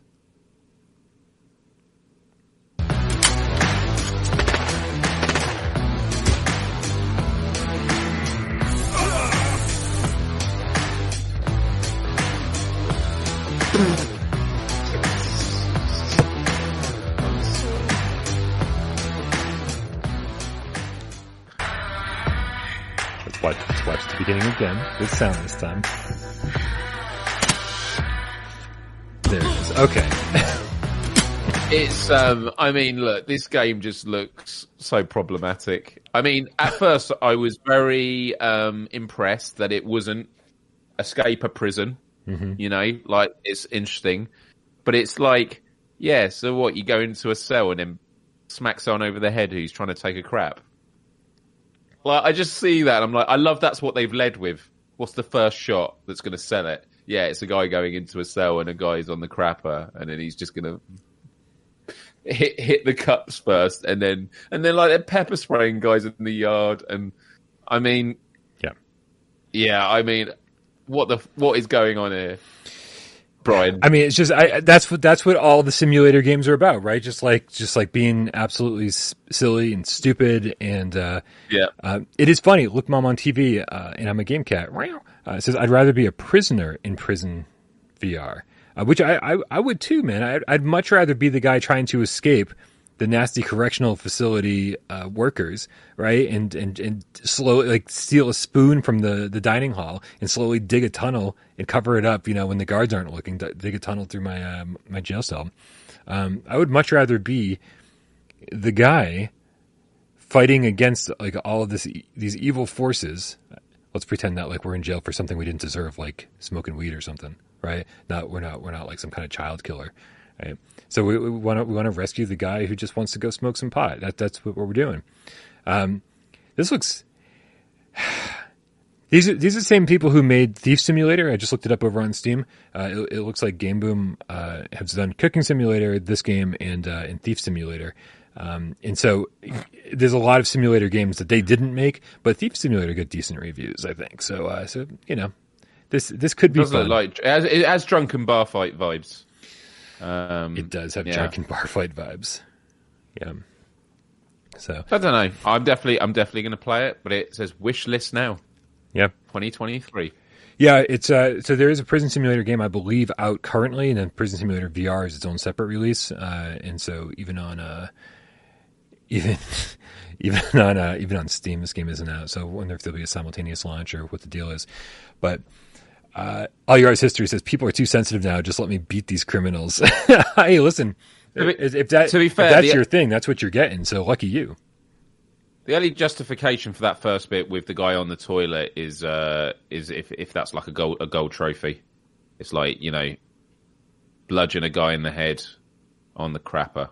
Let's watch, let's watch the beginning again. With sound this time. There it is. Okay. <laughs> It's um I mean, look, this game just looks so problematic. I mean, at first I was very um impressed that it wasn't escape a prison. Mm-hmm. You know, like it's interesting. But it's like, yeah, so what, you go into a cell and then smack someone over the head who's trying to take a crap. Like I just see that and I'm like, I love that's what they've led with. What's the first shot that's gonna sell it? Yeah, it's a guy going into a cell and a guy's on the crapper and then he's just gonna hit hit the cups first, and then and then like they're pepper spraying guys in the yard, and I mean, Yeah. yeah, I mean, what the what is going on here, Brian? I mean, it's just I, that's what that's what all the simulator games are about, right? Just like just like being absolutely s- silly and stupid, and uh, yeah, uh, it is funny. Look, mom on TV, uh, and I'm a game cat. Uh, it says I'd rather be a prisoner in prison VR, uh, which I, I I would too, man. I'd, I'd much rather be the guy trying to escape the nasty correctional facility uh, workers, right? And and and slowly like steal a spoon from the the dining hall and slowly dig a tunnel and cover it up. You know, when the guards aren't looking, dig a tunnel through my um, my jail cell. Um, I would much rather be the guy fighting against like all of this these evil forces. Let's pretend that like we're in jail for something we didn't deserve, like smoking weed or something, right? Not we're not we're not like some kind of child killer, right? So we want to we want to rescue the guy who just wants to go smoke some pot. That that's what we're doing. Um, this looks. <sighs> These are, these are the same people who made Thief Simulator. I just looked it up over on Steam. Uh, it, it looks like Game Boom uh, has done Cooking Simulator, this game, and uh, and Thief Simulator. Um, and so there's a lot of simulator games that they didn't make, but Thief Simulator got decent reviews, I think. So uh, so you know, this this could be fun. like it has, it has drunken bar fight vibes. Um, it does have yeah. drunken bar fight vibes. Yeah. So I don't know. I'm definitely I'm definitely going to play it, but it says wish list now, yeah. 2023. Yeah, it's uh so there is a prison simulator game I believe out currently, and then Prison Simulator VR is its own separate release. Uh, and so even on uh <laughs> even even on uh, even on Steam, this game isn't out. So I wonder if there'll be a simultaneous launch or what the deal is. But uh, all your history says people are too sensitive now. Just let me beat these criminals. <laughs> hey, listen, To be- if that to be fair, that's the- your thing, that's what you're getting. So lucky you. The only justification for that first bit with the guy on the toilet is uh, is if if that's like a gold a gold trophy. It's like you know, bludgeon a guy in the head on the crapper,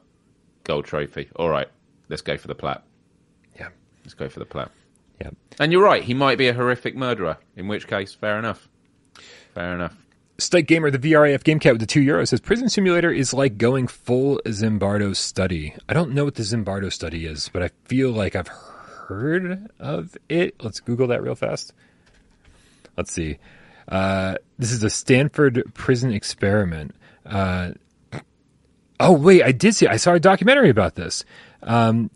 gold trophy. All right, let's go for the plat. Yeah, Let's go for the plat. yeah. And you're right, he might be a horrific murderer. In which case, fair enough. Fair enough. Stike Gamer, the VRAF Game Cat with the two euros says Prison Simulator is like going full Zimbardo study. I don't know what the Zimbardo study is, but I feel like I've heard of it. Let's Google that real fast. Let's see. Uh, this is a Stanford prison experiment. Uh, oh wait, I did see. I saw a documentary about this. Um,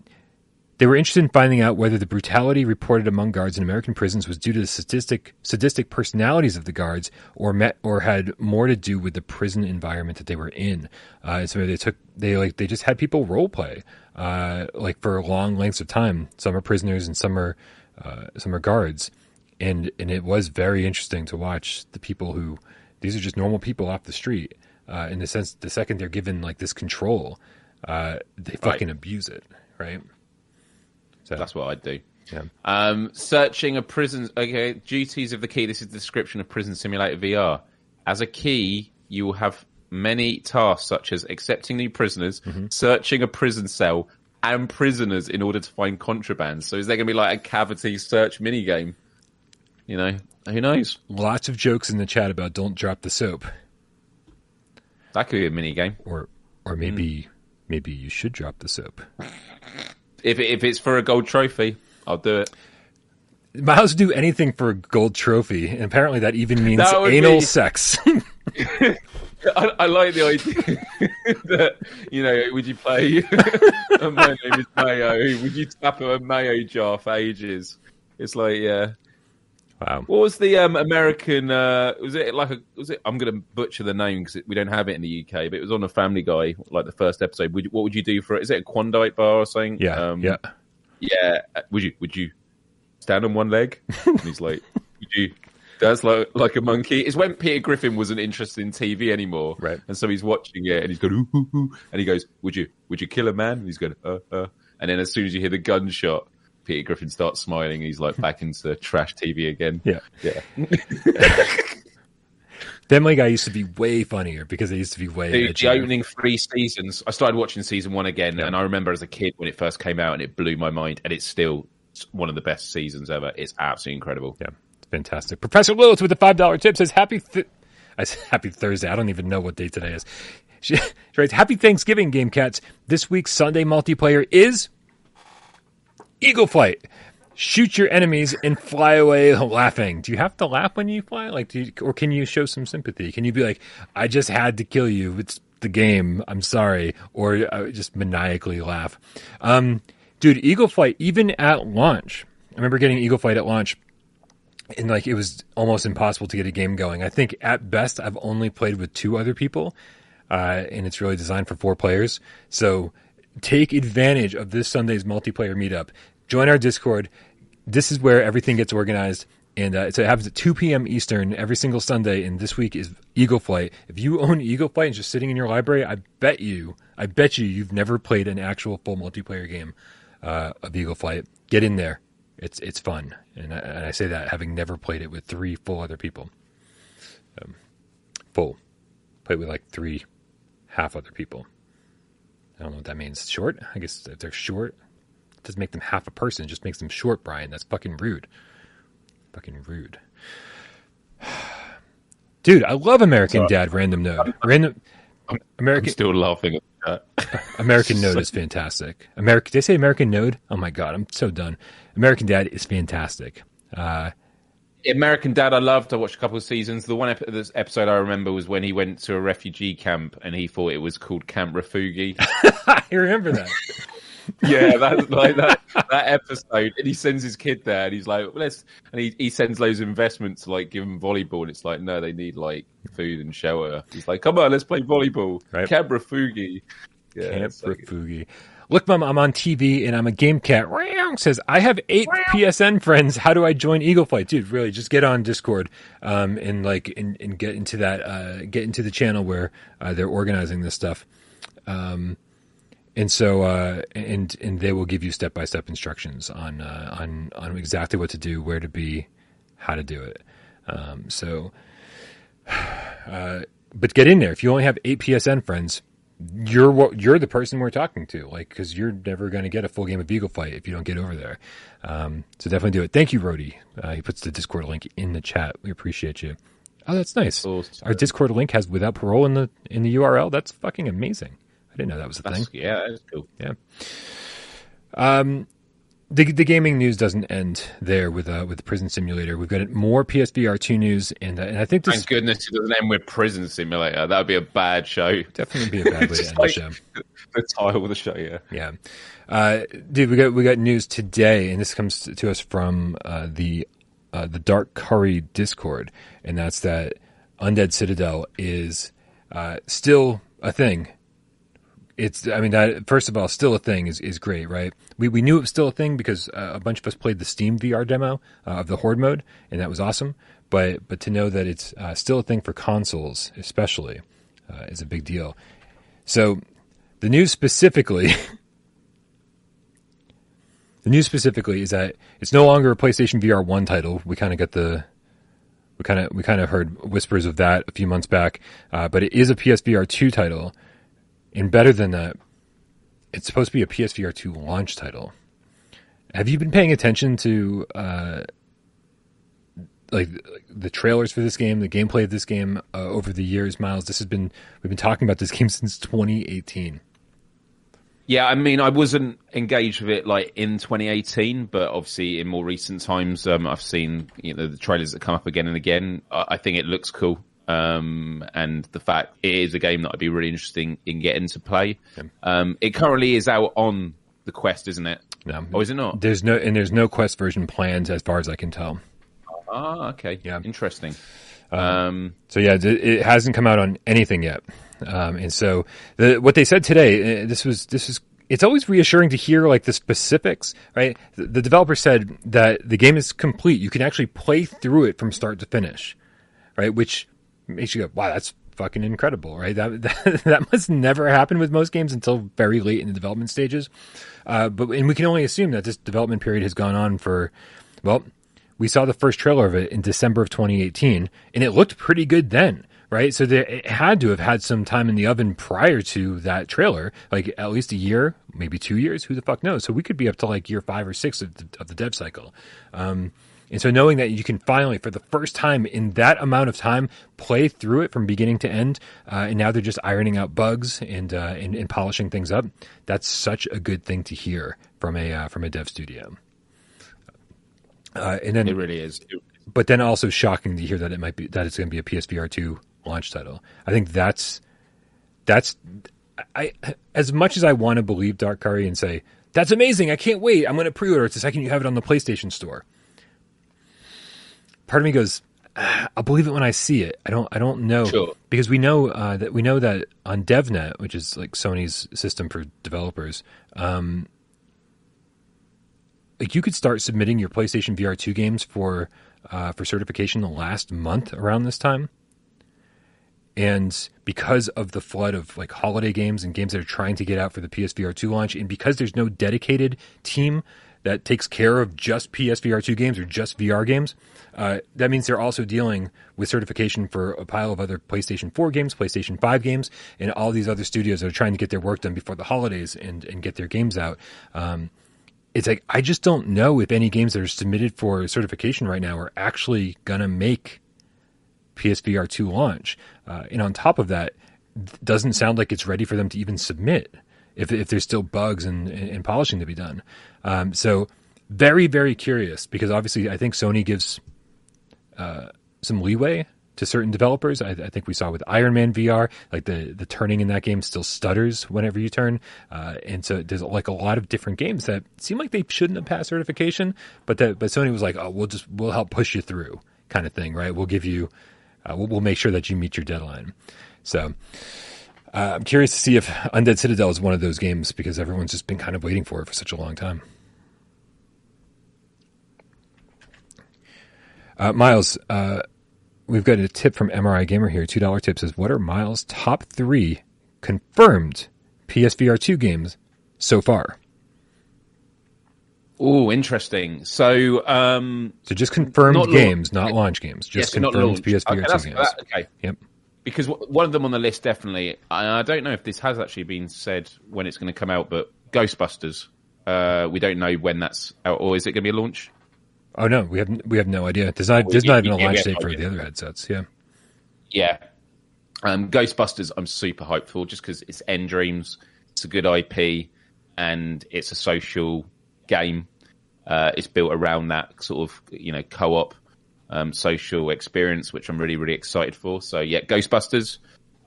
They were interested in finding out whether the brutality reported among guards in American prisons was due to the sadistic, sadistic personalities of the guards, or met, or had more to do with the prison environment that they were in. Uh, so they took they like they just had people role play, uh, like for long lengths of time. Some are prisoners and some are uh, some are guards, and and it was very interesting to watch the people who these are just normal people off the street. Uh, in the sense, the second they're given like this control, uh, they fucking abuse it, right? So that's what I'd do. Yeah. Um, searching a prison. Okay, duties of the key. This is the description of Prison Simulator VR. As a key, you will have many tasks such as accepting new prisoners, Mm-hmm. searching a prison cell, and prisoners in order to find contraband. So is there going to be like a cavity search mini game? You know, who knows? Lots of jokes in the chat about don't drop the soap, That could be a minigame. or or maybe maybe you should drop the soap. If if it's for a gold trophy, I'll do it. Miles do anything for a gold trophy, and apparently that even means That anal be- sex. <laughs> <laughs> I, I like the idea <laughs> that you know, would you play? my name is Mayo. Would you tap a mayo jar for ages? It's like, yeah. Wow. What was the um, American? Uh, was it like a? Was it? I'm going to butcher the name because we don't have it in the UK, but it was on a Family Guy, like the first episode. Would what would you do for it? Is it a Klondike bar or something? Yeah, um, yeah. yeah. Uh, Would you? Would you stand on one leg? And he's like, <laughs> would you? That's like like a monkey. It's when Peter Griffin wasn't interested in TV anymore, Right. And so he's watching it, and he's going, ooh, ooh, ooh, and he goes, "Would you? Would you kill a man?" And he's going, uh, uh. And then as soon as you hear the gunshot, Peter Griffin starts smiling. He's like back into trash TV again. Yeah. yeah. <laughs> Family Guy used to be way funnier because they used to be way The, the opening three seasons, I started watching season one again, and I remember as a kid when it first came out, and it blew my mind, and it's still one of the best seasons ever. It's absolutely incredible. Yeah, it's fantastic. Professor Lilith with the five dollar tip says happy. Th- I said happy Thursday. I don't even know what day today is. She, she writes, "Happy Thanksgiving, Game Cats. This week's Sunday multiplayer is Eagle Flight. Shoot your enemies and fly away <laughs> laughing. Do you have to laugh when you fly? Like, you, or can you show some sympathy? Can you be like, I just had to kill you. It's the game. I'm sorry. Or uh, just maniacally laugh. Um, dude, Eagle Flight, even at launch, I remember getting Eagle Flight at launch and like it was almost impossible to get a game going. I think at best I've only played with two other people, uh, and it's really designed for four players. So take advantage of this Sunday's multiplayer meetup. Join our Discord. This is where everything gets organized. And uh, so it happens at 2 p.m. Eastern every single Sunday. And this week is Eagle Flight. If you own Eagle Flight and just sitting in your library, I bet you, I bet you, you've never played an actual full multiplayer game uh, of Eagle Flight. Get in there. It's it's fun, and I, and I say that having never played it with three full other people. Um, full, played with like three half other people. I don't know what that means. Short? I guess if they're short, doesn't make them half a person. It just makes them short, Brian. That's fucking rude. Fucking rude. <sighs> Dude, I love American Dad Random Node. Random I'm American still laughing at that. <laughs> American Node is fantastic. American, did they say American Node? Oh my god, I'm so done. American Dad is fantastic. Uh, American Dad, I loved. I watched a couple of seasons. The one ep- this episode I remember was when he went to a refugee camp and he thought it was called Camp Refugi. <laughs> I remember that. <laughs> yeah, that's like that that episode. And he sends his kid there, and he's like, well, "Let's." And he, he sends loads of investments to like give them volleyball. And it's like, no, they need like food and shower. He's like, "Come on, let's play volleyball." Right. Camp Refugi. Yeah, Camp like- Refugi. Look, Mom, I'm on TV and I'm a game cat. Says I have eight PSN friends. How do I join Eagle Flight, dude? Really, just get on Discord um, and like and, and get into that uh, get into the channel where uh, they're organizing this stuff. Um, and so uh, and and they will give you step by step instructions on uh, on on exactly what to do, where to be, how to do it. Um, so, <sighs> uh, but get in there. If you only have eight PSN friends, you're what you're the person we're talking to, like because you're never going to get a full game of Eagle Flight if you don't get over there. Um, so definitely do it. Thank you, Rody. Uh, he puts the Discord link in the chat. We appreciate you. Oh, that's nice. Our Discord link has without parole in the in the URL. That's fucking amazing. I didn't know that was a thing. Yeah, that's cool. Yeah. Um, the the gaming news doesn't end there with uh, with Prison Simulator. We've got more PSVR two news, and uh, and I think this Thank goodness it doesn't end with Prison Simulator. That would be a bad show. definitely be a bad <laughs> way to end like- the show. <laughs> The title of the show, yeah. Yeah, uh, dude, we got we got news today, and this comes to us from uh, the uh, the Dark Curry Discord, and that's that Undead Citadel is uh, still a thing. It's, I mean, that first of all, still a thing is, is great, right? We we knew it was still a thing because uh, a bunch of us played the Steam VR demo uh, of the Horde mode, and that was awesome. But but to know that it's uh, still a thing for consoles, especially, uh, is a big deal. So the news specifically <laughs> the news specifically is that it's no longer a PlayStation VR one title. We kind of got the we kind of we kind of heard whispers of that a few months back, uh, but it is a PSVR two title, and better than that, it's supposed to be a PSVR two launch title. Have you been paying attention to uh, like the trailers for this game, the gameplay of this game uh, over the years, Miles? This has been we've been talking about this <laughs> game since 2018. Yeah, I mean, I wasn't engaged with it like in 2018, but obviously in more recent times, um, I've seen you know the trailers that come up again and again. I, I think it looks cool, um, and the fact it is a game that I'd be really interesting in getting to play. Um, it currently is out on the Quest, isn't it? No, Oh, is it not? There's no and there's no Quest version planned as far as I can tell. Ah, okay, Yeah. interesting. Um, So yeah, it, it hasn't come out on anything yet. Um, and so the, what they said today, uh, this was this is it's always reassuring to hear like the specifics, right? The, the developer said that the game is complete. You can actually play through it from start to finish, right? Which makes you go, wow, that's fucking incredible, right? That <laughs> that, that must never happen with most games until very late in the development stages. Uh, but and we can only assume that this development period has gone on for, well, we saw the first trailer of it in December of 2018, and it looked pretty good then, right? So there, it had to have had some time in the oven prior to that trailer, like at least a year, maybe two years. Who the fuck knows? So we could be up to like year five or six of the, of the dev cycle. Um, and so knowing that you can finally, for the first time in that amount of time, play through it from beginning to end, uh, and now they're just ironing out bugs and, uh, and and polishing things up. That's such a good thing to hear from a uh, from a dev studio. Uh, and then it really is. but then also shocking to hear that it might be that it's going to be a PSVR two launch title. I think that's that's I as much as I want to believe Dark Curry and say that's amazing, I can't wait, I'm going to pre-order it the second you have it on the PlayStation Store. Part of me goes, "Ah, I'll believe it when I see it. I don't. I don't know Sure. because we know uh, that we know that on DevNet, which is like Sony's system for developers, um, like you could start submitting your PlayStation VR two games for uh, for certification the last month around this time. And because of the flood of like holiday games and games that are trying to get out for the PSVR 2 launch, and because there's no dedicated team that takes care of just PSVR 2 games or just VR games, uh, that means they're also dealing with certification for a pile of other PlayStation 4 games, PlayStation 5 games, and all these other studios that are trying to get their work done before the holidays and, and get their games out. Um, it's like I just don't know if any games that are submitted for certification right now are actually gonna make PSVR two launch. Uh, and on top of that, doesn't sound like it's ready for them to even submit if if there's still bugs and, and polishing to be done. Um, so very very curious because obviously I think Sony gives uh, some leeway to certain developers. I, I think we saw with Iron Man VR, like the the turning in that game still stutters whenever you turn, uh, and so there's like a lot of different games that seem like they shouldn't have passed certification, but that but Sony was like, oh, we'll just we'll help push you through, kind of thing, right? We'll give you, uh, we'll, we'll make sure that you meet your deadline. So. Uh, I'm curious to see if Undead Citadel is one of those games because everyone's just been kind of waiting for it for such a long time. Uh, Miles, uh, we've got a tip from MRI Gamer here. Two dollar tip says, "What are Miles' top three confirmed PSVR two games so far?" Oh, interesting. So, um, So just confirmed Not launch- games, not launch games. Just yes, confirmed. PSVR Okay, two games. that- okay. Yep. because w- one of them on the list definitely. I, I don't know if this has actually been said when it's going to come out, but Ghostbusters. Uh, we don't know when that's out, or is it going to be a launch? Oh no, we have we have no idea. There's not there's not even a launch date for the other headsets. Yeah. Yeah. Um, Ghostbusters, I'm super hyped for just because it's nDreams, it's a good IP, and it's a social game. uh, it's built around that sort of you know co-op um, social experience, which I'm really really excited for. So yeah, Ghostbusters,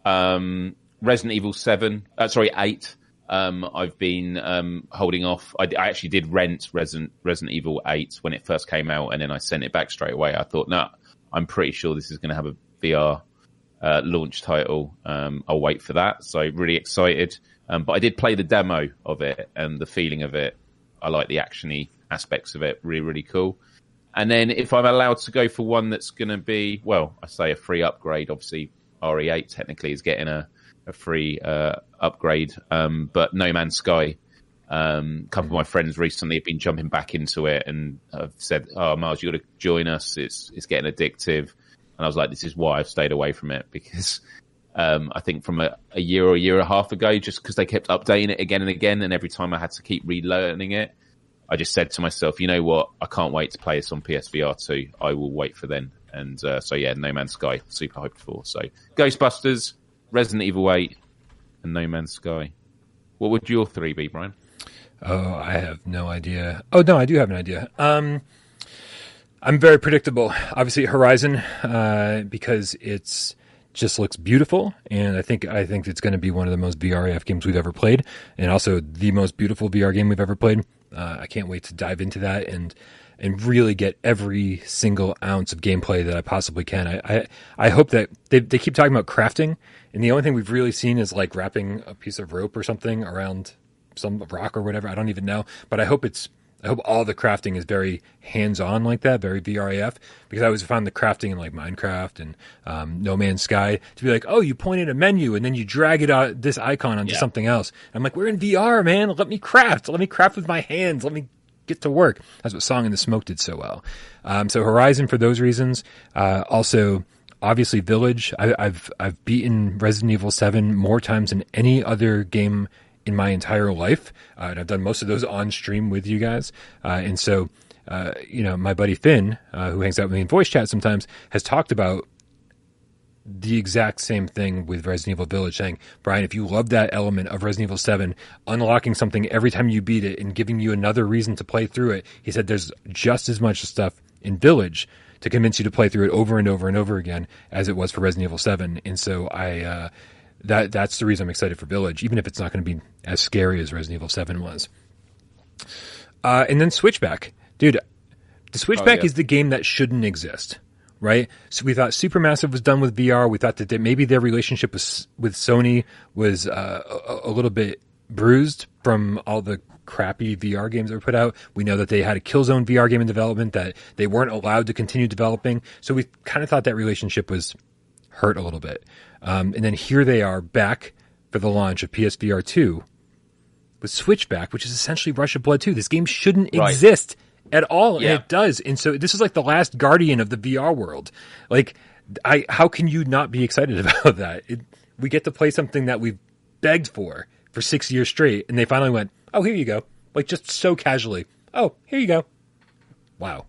um, Resident Evil Seven, uh, sorry Eight. Um, I've been um, holding off. I, I, actually did rent Resident Resident Evil Eight when it first came out, and then I sent it back straight away. I thought, no, I'm pretty sure this is going to have a VR uh, launch title. Um, I'll wait for that. So really excited. Um, but I did play the demo of it, and the feeling of it. I like the actiony aspects of it. Really, really cool. And then if I'm allowed to go for one that's going to be, well, I say a free upgrade. Obviously, RE8 technically is getting a, a free uh, upgrade, um, but No Man's Sky. Um, a couple of my friends recently have been jumping back into it and have said, "Oh, Miles, you got to join us. It's it's getting addictive." And I was like, "This is why I've stayed away from it <laughs> because um, I think from a, a, year or a year and a half ago, just because they kept updating it again and again, and every time I had to keep relearning it, I just said to myself, you know what? I can't wait to play this on PSVR 2. I will wait for then. And uh, so, yeah, No Man's Sky, super hyped for. So, Ghostbusters, Resident Evil 8, and No Man's Sky. What would your three be, Brian? Oh, I have no idea. Oh, no, I do have an idea. Um, I'm very predictable. Obviously, Horizon, uh, because it's just looks beautiful, and I think I think it's going to be one of the most VRAF games we've ever played, and also the most beautiful VR game we've ever played. Uh, I can't wait to dive into that and and really get every single ounce of gameplay that I possibly can. I I, I hope that they they keep talking about crafting, and the only thing we've really seen is like wrapping a piece of rope or something around some rock or whatever. I don't even know, but I hope it's I hope all the crafting is very hands on like that, very VRAF, because I always found the crafting in like Minecraft and um, No Man's Sky to be like, oh, you point in a menu and then you drag it out this icon onto yeah. something else. I'm like, we're in VR, man. Let me craft. Let me craft with my hands. Let me get to work. That's what Song in the Smoke did so well. Um, so Horizon for those reasons. Uh, also, obviously Village. I, have I've beaten Resident Evil Seven more times than any other game in my entire life. Uh, and I've done most of those on stream with you guys. Uh, and so, uh, you know, my buddy Finn, uh, who hangs out with me in voice chat sometimes, has talked about the exact same thing with Resident Evil Village, saying, Brian, if you love that element of Resident Evil 7, unlocking something every time you beat it and giving you another reason to play through it, he said there's just as much stuff in Village to convince you to play through it over and over and over again as it was for Resident Evil 7. And so I, uh, that that's the reason I'm excited for Village, even if it's not going to be as scary as Resident Evil Seven was. Uh, and then Switchback, dude. The Switchback oh, yeah. is the game that shouldn't exist, right? So we thought Supermassive was done with VR. We thought that maybe their relationship with with Sony was uh, a, a little bit bruised from all the crappy VR games that were put out. We know that they had a Killzone VR game in development that they weren't allowed to continue developing. So we kind of thought that relationship was hurt a little bit. Um, and then here they are back for the launch of PSVR 2 with Switchback, which is essentially Rush of Blood 2. This game shouldn't right. exist at all, yeah. and it does. And so this is like the last guardian of the VR world. Like, I how can you not be excited <laughs> about that? It, we get to play something that we've begged for for six years straight, and they finally went, "Oh, here you go!" Like just so casually. Oh, here you go. Wow.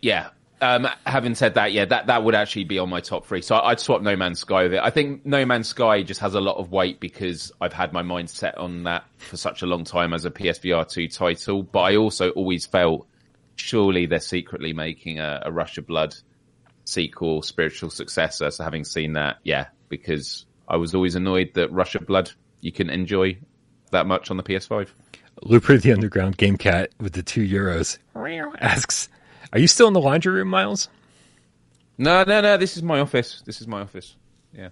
Yeah, um, having said that, yeah, that, that would actually be on my top three. So I'd swap No Man's Sky with it. I think No Man's Sky just has a lot of weight because I've had my mind set on that for such a long time as a PSVR 2 title. But I also always felt surely they're secretly making a, a Rush of Blood sequel, spiritual successor. So having seen that, yeah, because I was always annoyed that Rush of Blood you can enjoy that much on the PS5. Looper the Underground Game Cat with the two euros asks are you still in the laundry room, Miles? No, no, no. This is my office. This is my office. Yeah.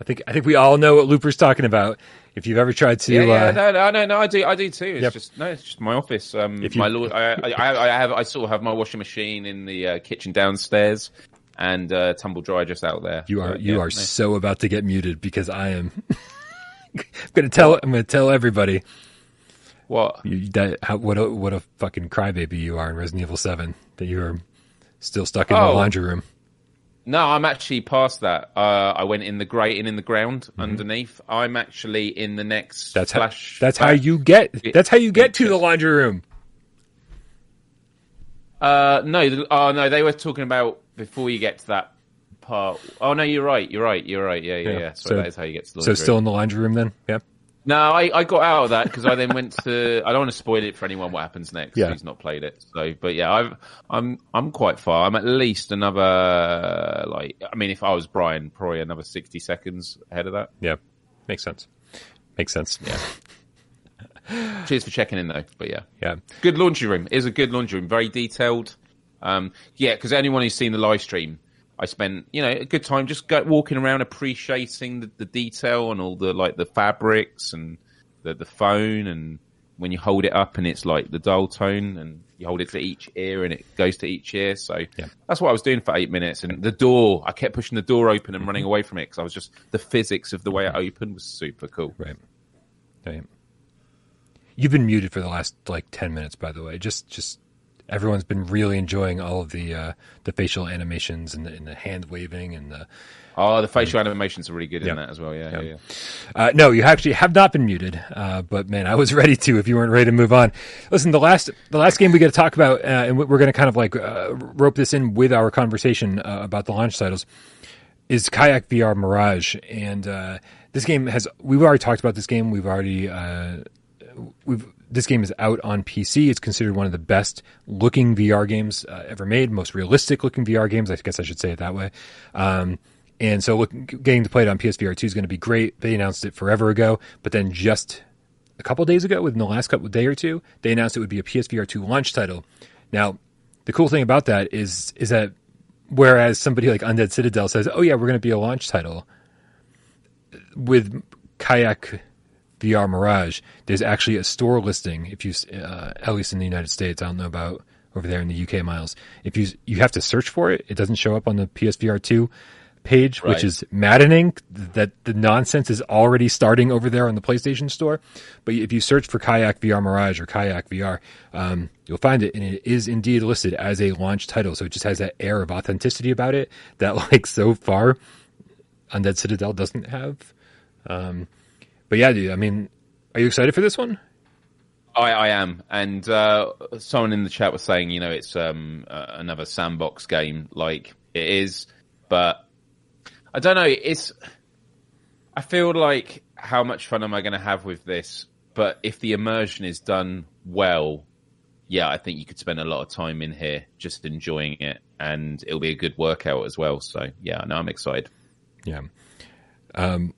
I think I think we all know what Looper's talking about. If you've ever tried to, yeah, yeah uh, no, no, no, no, I do, I do too. It's yep. just no, it's just my office. Um, you, my lord, I, I, I, have, I sort of have my washing machine in the uh, kitchen downstairs, and uh, tumble dryer just out there. You are, you yeah, are no. so about to get muted because I am. I'm <laughs> gonna tell. I'm gonna tell everybody. What? You, that, how, what a what a fucking crybaby you are in Resident Evil Seven that you're still stuck in oh. the laundry room. No, I'm actually past that. Uh, I went in the grating in the ground mm-hmm. underneath. I'm actually in the next. That's how. That's how you get. That's how you get to the laundry room. Uh, no, oh no, they were talking about before you get to that part. Oh no, you're right. You're right. You're right. Yeah, yeah, yeah. yeah. So, so that is how you get to the. Laundry so still in the laundry room then? Yeah. No, I, I got out of that because I then went to. I don't want to spoil it for anyone what happens next Yeah. who's not played it. So, but yeah, I've, I'm I'm quite far. I'm at least another like. I mean, if I was Brian, probably another sixty seconds ahead of that. Yeah, makes sense. Makes sense. Yeah. <laughs> Cheers for checking in though. But yeah, Yeah. good laundry room. Is a good laundry room. Very detailed. Um, yeah, because anyone who's seen the live stream, I spent you know a good time just go, walking around appreciating the, the detail and all the like the fabrics and the the phone and when you hold it up and it's like the dial tone and you hold it to each ear and it goes to each ear. So Yeah. that's what I was doing for eight minutes. And the door, I kept pushing the door open and running <laughs> away from it because I was just the physics of the way it opened was super cool. Right. Right. You've been muted for the last like ten minutes, by the way. Just, just everyone's been really enjoying all of the uh, the facial animations and the, and the hand waving and the. Oh, the facial animations are really good Yeah. in that as well. Yeah, Yeah. yeah, yeah. Uh, no, you actually have not been muted. Uh, but man, I was <laughs> ready to. If you weren't ready to move on, listen. The last the last game we got to talk about, uh, and we're going to kind of like uh, rope this in with our conversation uh, about the launch titles. is Kayak VR Mirage, and uh, this game has we've already talked about this game. We've already uh, we've this game is out on PC. It's considered one of the best looking VR games uh, ever made, most realistic looking VR games. I guess I should say it that way. Um, and so, look, getting to play it on PSVR two is going to be great. They announced it forever ago, but then just a couple days ago, within the last couple day or two, they announced it would be a PSVR two launch title. Now, the cool thing about that is is that whereas somebody like Undead Citadel says, "Oh yeah, we're going to be a launch title," with Kayak VR Mirage, there's actually a store listing. If you, uh, at least in the United States, I don't know about over there in the UK, Miles. If you you have to search for it, it doesn't show up on the PSVR two page, which is maddening. That the nonsense is already starting over there on the PlayStation Store. But if you search for Kayak VR Mirage or Kayak VR, um, you'll find it, and it is indeed listed as a launch title. So it just has that air of authenticity about it that, <laughs> like, so far, Undead Citadel doesn't have. Um, but yeah, dude. I mean, are you excited for this one? I, I am, and uh, someone in the chat was saying, you know, it's um, uh, another sandbox game. Like it is, but I don't know. It's. I feel like how much fun am I going to have with this? But if the immersion is done well, yeah, I think you could spend a lot of time in here just enjoying it, and it'll be a good workout as well. So yeah, no, I'm excited. Yeah. Um,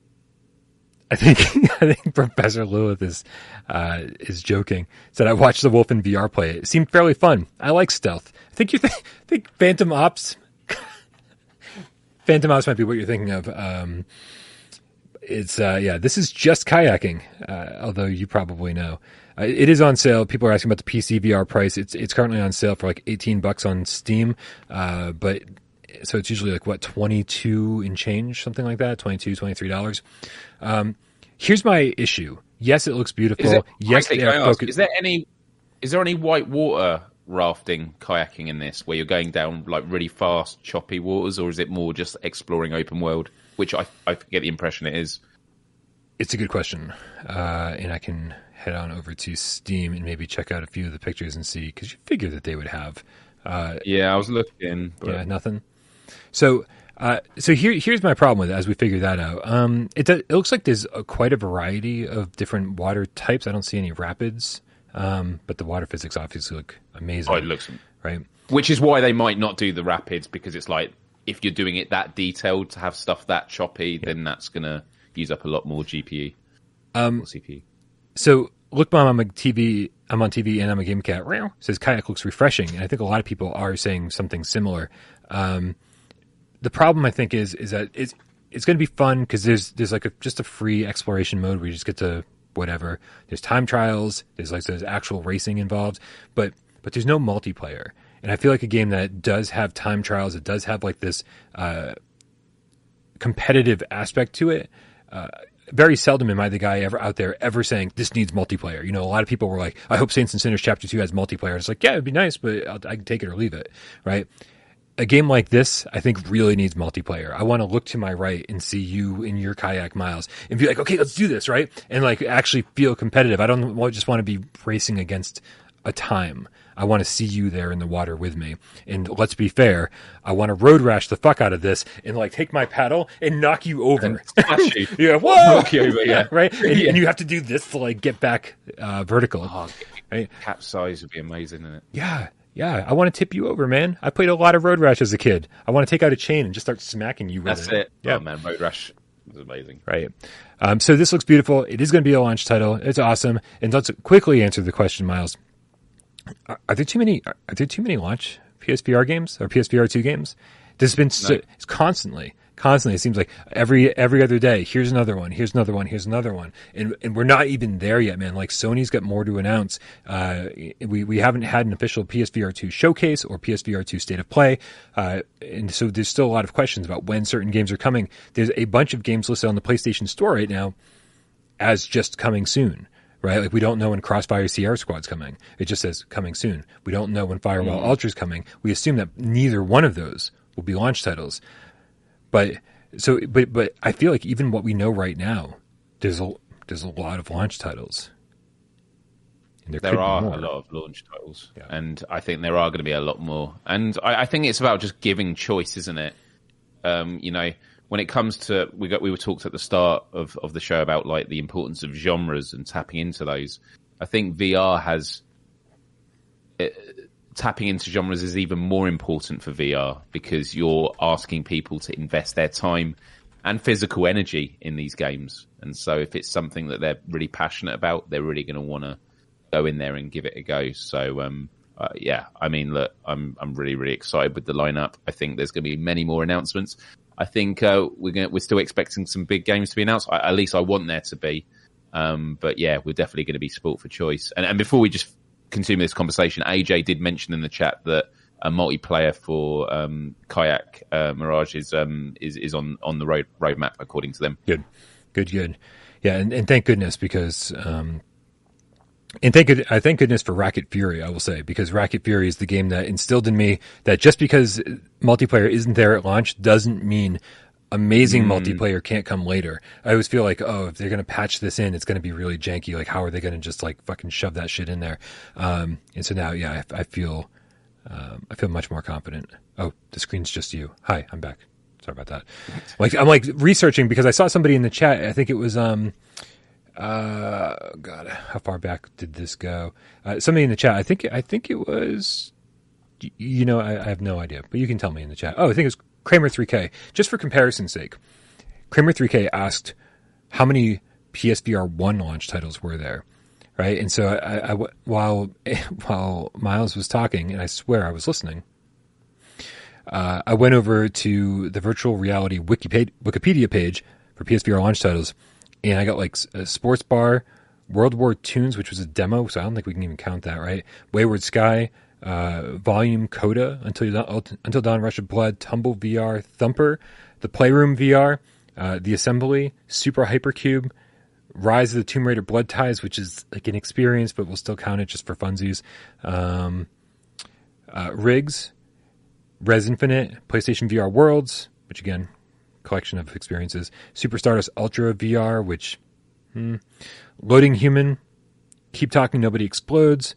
I think <laughs> I think Professor Lilith is uh, is joking. Said I watched the Wolf in VR play. It seemed fairly fun. I like stealth. I think you think, think Phantom Ops. <laughs> Phantom Ops might be what you're thinking of. Um, it's uh, yeah. This is just kayaking. Uh, although you probably know, uh, it is on sale. People are asking about the PC VR price. It's it's currently on sale for like 18 bucks on Steam. Uh, but so it's usually like what 22 and change, something like that. 22, 23 dollars. Um, here's my issue. Yes, it looks beautiful. Is it, yes, they are I ask, focused. is there any is there any white water rafting kayaking in this where you're going down like really fast choppy waters or is it more just exploring open world which i i get the impression it is It's a good question, uh, and I can head on over to Steam and maybe check out a few of the pictures and see because you figure that they would have. Uh, yeah i was looking but yeah, nothing. So, uh, so here, here's my problem with it as we figure that out. Um, it, it looks like there's a, quite a variety of different water types. I don't see any rapids, um, but the water physics obviously look amazing, oh, it looks right? which is why they might not do the rapids because it's like if you're doing it that detailed to have stuff that choppy then that's gonna use up a lot more gpu Um, cpu So, look, mom, I'm a TV. I'm on TV and I'm a game cat. Says kayak looks refreshing, and I think a lot of people are saying something similar. Um, the problem I think is is that it's it's going to be fun because there's there's like a just a free exploration mode where you just get to whatever. There's time trials. There's like there's actual racing involved, but but there's no multiplayer. And I feel like a game that does have time trials, it does have like this uh, competitive aspect to it. Uh, very seldom am I the guy ever out there ever saying this needs multiplayer. You know, a lot of people were like, "I hope Saints and Sinners Chapter Two has multiplayer." It's like, yeah, it'd be nice, but I'll, I can take it or leave it, right? A game like this, I think, really needs multiplayer. I want to look to my right and see you in your kayak miles and be like, "Okay, let's do this," right? And like actually feel competitive. I don't just want to be racing against a time. I want to see you there in the water with me. And let's be fair, I want to road rash the fuck out of this and like take my paddle and knock you over. <laughs> You. yeah, whoa, you yeah. <laughs> right. And, Yeah. and you have to do this to like get back uh, vertical. Oh, Right. capsize would be amazing, isn't it? Yeah, yeah. I want to tip you over, man. I played a lot of road rash as a kid. I want to take out a chain and just start smacking you with That's it. Yeah. Oh man, Road Rash was amazing. Right. Um, so this looks beautiful. It is going to be a launch title. It's awesome. And let's quickly answer the question, Miles. Are, are there too many? Are, there too many launch PSVR games or PSVR two games? There's been so, No. it's constantly, constantly. It seems like every every other day. Here's another one. Here's another one. Here's another one. And and we're not even there yet, man. Like Sony's got more to announce. Uh, we we haven't had an official PSVR two showcase or PSVR two state of play. Uh, and so there's still a lot of questions about when certain games are coming. There's a bunch of games listed on the PlayStation Store right now as just coming soon, right? Like we don't know when Crossfire Sierra Squad's coming. It just says coming soon. We don't know when Firewall Ultra's coming. We assume that neither one of those will be launch titles. But so, but but I feel like even what we know right now, there's a there's a lot of launch titles. And there, There are a lot of launch titles, Yeah. and I think there are going to be a lot more. And I, I think it's about just giving choice, isn't it? Um, you know, when it comes to we got we were talked at the start of of the show about like the importance of genres and tapping into those. I think VR has uh, tapping into genres is even more important for VR because you're asking people to invest their time and physical energy in these games. And so if it's something that they're really passionate about, they're really going to want to go in there and give it a go. So, um, uh, yeah, I mean, look, I'm, I'm really, really excited with the lineup. I think there's going to be many more announcements. I think, uh, we're going we're still expecting some big games to be announced. I, at least I want there to be. Um, but yeah, we're definitely going to be sport for choice. And, and before we just continue this conversation, AJ did mention in the chat that a multiplayer for um, kayak uh, Mirage is um, is is on on the road roadmap according to them. Good, good, good. Yeah, and, and thank goodness because, um, and thank I thank goodness for Racket Fury. I will say because Racket Fury is the game that instilled in me that just because multiplayer isn't there at launch doesn't mean amazing multiplayer can't come later. I always feel like, oh, if they're going to patch this in, it's going to be really janky. Like, how are they going to just like fucking shove that shit in there? Um, and so now, yeah, I, I feel, um, I feel much more confident. Oh, the screen's just you. Hi, I'm back. Sorry about that. Like, I'm like researching because I saw somebody in the chat. I think it was, um, uh, God, how far back did this go? Uh, somebody in the chat. I think, I think it was, you know, I, I have no idea, but you can tell me in the chat. Oh, I think it was Kramer 3K. Just for comparison's sake, Kramer 3K asked how many PSVR one launch titles were there, right? And so I, I- while <laughs> while Miles was talking, and I swear I was listening, uh, I went over to the virtual reality Wikipedia, page for PSVR launch titles, and I got like a Sports Bar, World War Toons, which was a demo, so I don't think we can even count that, right? Wayward Sky, uh, Volume Coda, Until Until Dawn Rush of Blood, Tumble VR, Thumper, the Playroom VR, uh, the Assembly, Super Hypercube, Rise of the Tomb Raider Blood Ties, which is like an experience, but we'll still count it just for funsies. Um, uh, Rigs, Rez Infinite, PlayStation VR Worlds, which again, collection of experiences. Super Stardust Ultra VR, which hmm, Loading Human, Keep Talking Nobody Explodes,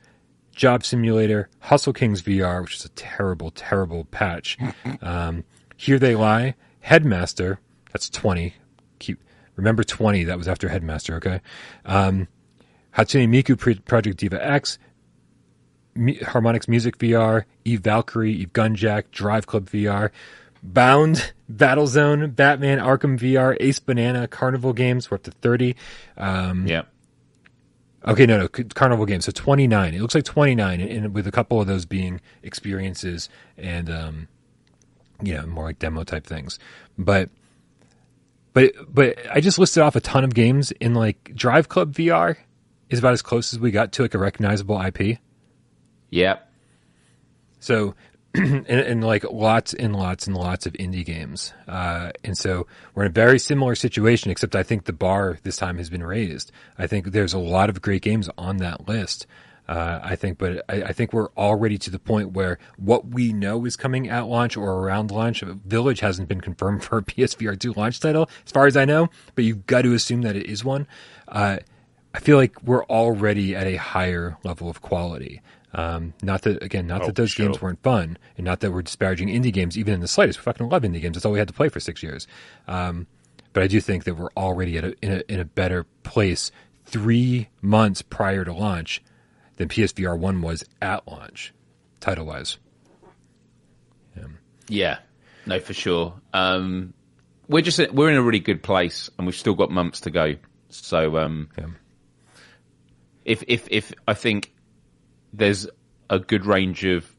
Job Simulator, Hustle Kings VR, which is a terrible, terrible patch. <laughs> Um, Here They Lie, Headmaster, that's 20. Keep remember 20, that was after Headmaster, okay? Um, Hatsune Miku Pro- Project Diva X, Harmonix Music VR, Eve Valkyrie, Eve Gunjack, Drive Club VR, Bound, Battlezone, Batman, Arkham VR, Ace Banana, Carnival Games. We're up to 30. Um, Yeah. Okay, no, no, Carnival Games. So 29. It looks like 29, and, and with a couple of those being experiences and, um, you know, more like demo type things. But, but, but I just listed off a ton of games in like Drive Club VR is about as close as we got to like a recognizable IP. Yep. So, <clears throat> and, and like lots and lots and lots of indie games. Uh, and so we're in a very similar situation, except I think the bar this time has been raised. I think there's a lot of great games on that list. Uh, I think, but I, I think we're already to the point where what we know is coming at launch or around launch. Village hasn't been confirmed <laughs> for a PSVR 2 launch title, as far as I know, but you've got to assume that it is one. Uh, I feel like we're already at a higher level of quality. Um, not that again, not Oh, that those sure. games weren't fun, and not that we're disparaging indie games even in the slightest. We fucking love indie games. That's all we had to play for six years. Um, but I do think that we're already at a, in a in a better place three months prior to launch than PSVR one was at launch, title wise. Yeah, no, for sure. Um, we're just we're in a really good place, and we've still got months to go. So, um, Yeah. if if if I think there's a good range of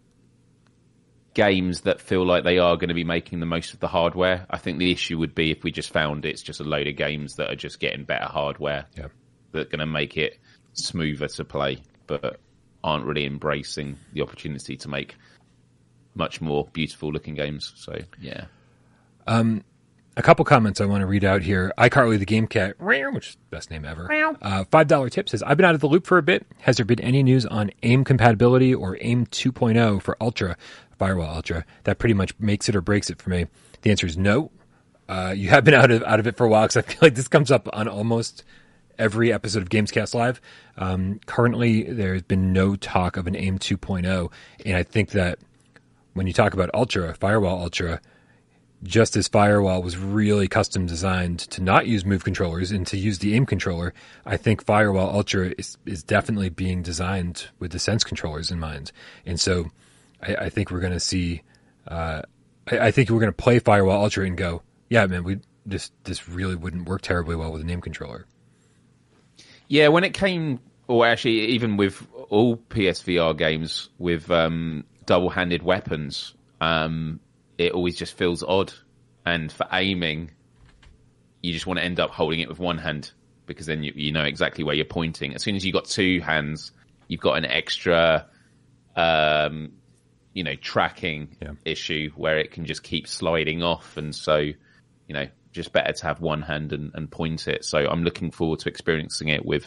games that feel like they are going to be making the most of the hardware. I think the issue would be if we just found it's just a load of games that are just getting better hardware Yeah. that are going to make it smoother to play, but aren't really embracing the opportunity to make much more beautiful looking games. So yeah, um, A couple comments I want to read out here. iCarly the Game Cat, which is the best name ever. Uh, Five dollar tip says, "I've been out of the loop for a bit. Has there been any news on AIM compatibility or AIM 2.0 for Ultra Firewall Ultra? That pretty much makes it or breaks it for me." The answer is no. Uh, you have been <laughs> out of out of it for a while because I feel like this comes up on almost every episode of Gamescast Live. Um, currently, there's been no talk of an AIM 2.0, and I think that when you talk about Ultra Firewall Ultra just as Firewall was really custom designed to not use move controllers and to use the aim controller, I think Firewall Ultra is, is definitely being designed with the sense controllers in mind. And so I, I think we're going to see, uh, I, I think we're going to play Firewall Ultra and go, yeah, man, we this, this really wouldn't work terribly well with a aim controller. yeah. When it came, or actually even with all PSVR games with um, double-handed weapons, um, it always just feels odd. And for aiming, you just want to end up holding it with one hand because then you, you know exactly where you're pointing. As soon as you've got two hands, you've got an extra, um, you know, tracking Yeah. issue where it can just keep sliding off. And so, you know, just better to have one hand and, and point it. So I'm looking forward to experiencing it with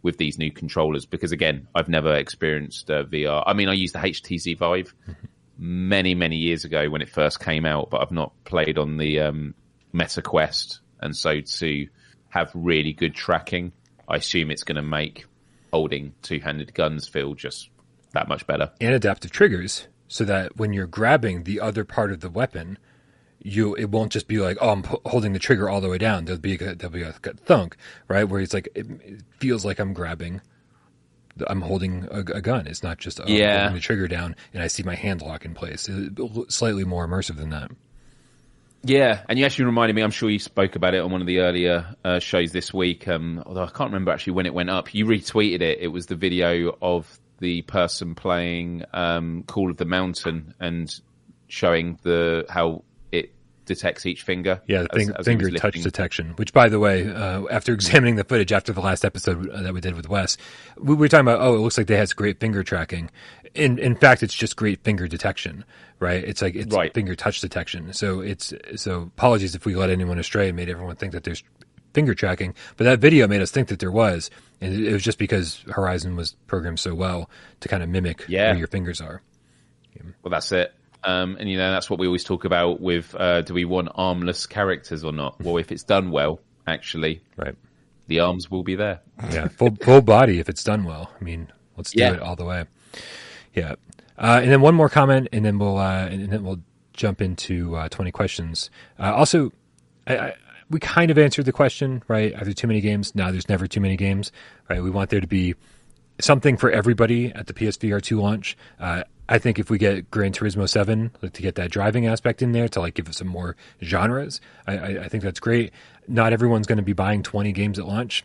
with these new controllers because again, I've never experienced uh, VR. I mean, I used the HTC Vive <laughs> many many years ago when it first came out, but I've not played on the um, Meta Quest, and so to have really good tracking, I assume it's going to make holding two handed guns feel just that much better. and adaptive triggers so that when you're grabbing the other part of the weapon, you it won't just be like oh I'm pu- holding the trigger all the way down. There'll be a, there'll be a, thunk right where it's like it, it feels like I'm grabbing. I'm holding a, a gun. It's not just oh, I'm Yeah. holding the trigger down and I see my hand lock in place. It's slightly more immersive than that. Yeah, and you actually reminded me. I'm sure you spoke about it on one of the earlier uh, shows this week. Um, although I can't remember actually when it went up. You retweeted it. It was the video of the person playing um, Call of the Mountain and showing the how detects each finger. Yeah, the thing, as was finger touch detection. Which, by the way, uh, after <laughs> examining the footage after the last episode uh, that we did with Wes, we were talking about. Oh, it looks like they has great finger tracking. In in fact, it's just great finger detection, right? It's like it's Right. finger touch detection. So it's so apologies if we let anyone astray and made everyone think that there's finger tracking, but that video made us think that there was, and it was just because Horizon was programmed so well to kind of mimic Yeah. where your fingers are. Well, that's it. Um, and you know that's what we always talk about with uh, do we want armless characters or not? Well, if it's done well, actually, Right. the arms will be there. <laughs> Yeah, full full body if it's done well. I mean, let's do Yeah. it all the way. Yeah, uh, and then one more comment, and then we'll uh, and then we'll jump into uh, twenty questions. Uh, also, I, I, we kind of answered the question, right? Are there too many games? No, there's never too many games, right? We want there to be something for everybody at the PSVR two launch. I think if we get Gran Turismo seven, like to get that driving aspect in there to like give us some more genres, I, I, I think that's great. Not everyone's going to be buying twenty games at launch.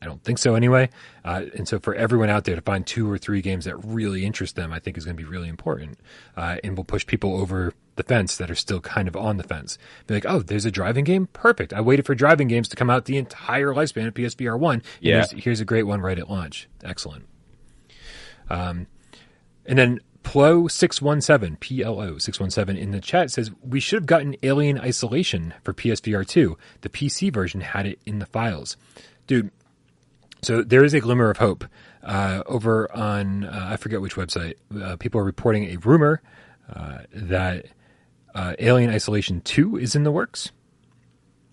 I don't think so anyway. Uh, and so for everyone out there to find two or three games that really interest them, I think is going to be really important. Uh, and will push people over the fence that are still kind of on the fence. Be like, oh, there's a driving game? Perfect. I waited for driving games to come out the entire lifespan of PSVR 1. Yeah. Here's, here's a great one right at launch. Excellent. Um, and then Plo617, PLO 617 in the chat says, We should have gotten Alien Isolation for PSVR 2. The PC version had it in the files. Dude, so there is a glimmer of hope. Uh, over on, uh, I forget which website, uh, people are reporting a rumor uh, that uh, Alien Isolation 2 is in the works.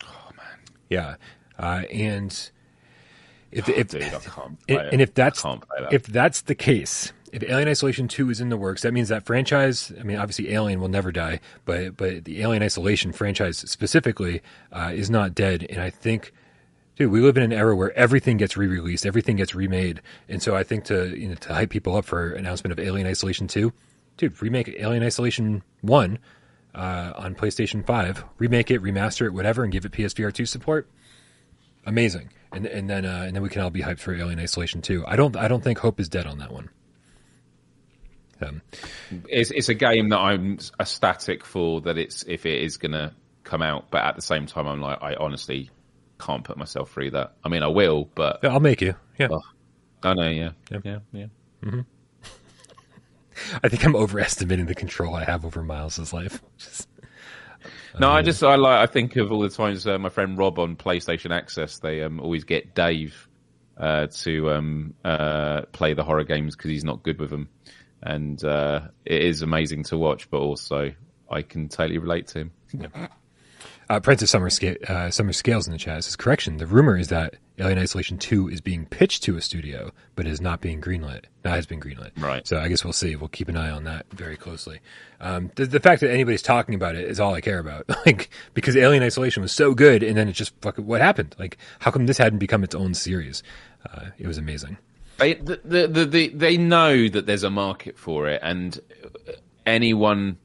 Oh, man. Yeah. Uh, and if, if, Dude, I can't and, play it. and if that's I can't play that. if that's the case, if Alien Isolation Two is in the works, that means that franchise. I mean, obviously, Alien will never die, but but the Alien Isolation franchise specifically uh, is not dead. And I think, dude, we live in an era where everything gets re-released, everything gets remade, and so I think to you know to hype people up for announcement of Alien Isolation Two, dude, remake Alien Isolation One uh, on PlayStation Five, remake it, remaster it, whatever, and give it PSVR two support. Amazing, and and then uh, and then we can all be hyped for Alien Isolation Two. I don't I don't think hope is dead on that one. Um, It's it's a game that I'm ecstatic for that it's if it is gonna come out, but at the same time, I'm like I honestly can't put myself through that. I mean, I will, but yeah, I'll make you. Yeah, Oh. I know, yeah, Yep. yeah, yeah. <laughs> I think I'm overestimating the control I have over Miles's life. <laughs> Just- No, I just I like I think of all the times uh, my friend Rob on PlayStation Access they um, always get Dave uh, to um, uh, play the horror games because he's not good with them, and uh, it is amazing to watch. But also, I can totally relate to him. Uh, Prentice Summer, Sca- uh, Summer Scales in the chat says, correction, the rumor is that Alien Isolation 2 is being pitched to a studio, but is not being greenlit. That has been greenlit. Right. So I guess we'll see. We'll keep an eye on that very closely. Um, the, the fact that anybody's talking about it is all I care about. <laughs> like, because Alien Isolation was so good, and then it just fucking, what happened? Like, how come this hadn't become its own series? Uh, it was amazing. They the, the, the, the, they know that there's a market for it, and anyone.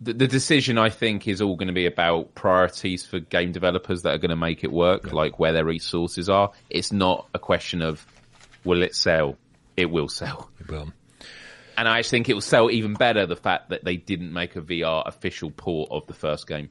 The, the decision, I think, is all going to be about priorities for game developers that are going to make it work, like where their resources are. It's not a question of will it sell. It will sell, It will. and I think it will sell even better. The fact that they didn't make a VR official port of the first game.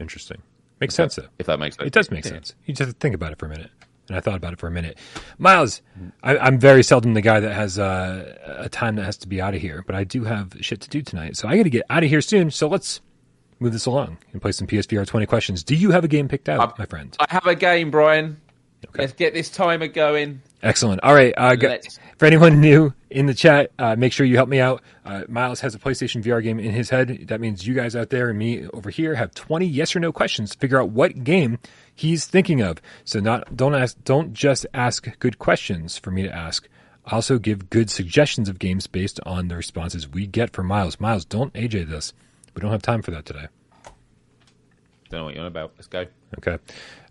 Interesting. Makes sense, though. If that makes sense, It does make sense. You just think about it for a minute. And I thought about it for a minute. Miles, I, I'm very seldom the guy that has uh, a time that has to be out of here, but I do have shit to do tonight. So I got to get out of here soon. So let's move this along and play some PSVR 20 questions. Do you have a game picked out, my friend? I have a game, Brian. Okay. Let's get this timer going. Excellent. All right. Uh, go- for anyone new in the chat, uh, make sure you help me out. Uh, Miles has a PlayStation VR game in his head. That means you guys out there and me over here have 20 yes or no questions to figure out what game he's thinking of. So not don't ask don't just ask good questions for me to ask. Also give good suggestions of games based on the responses we get from Miles. Miles, don't AJ this. We don't have time for that today. Don't know what you're on about. Let's go. Okay.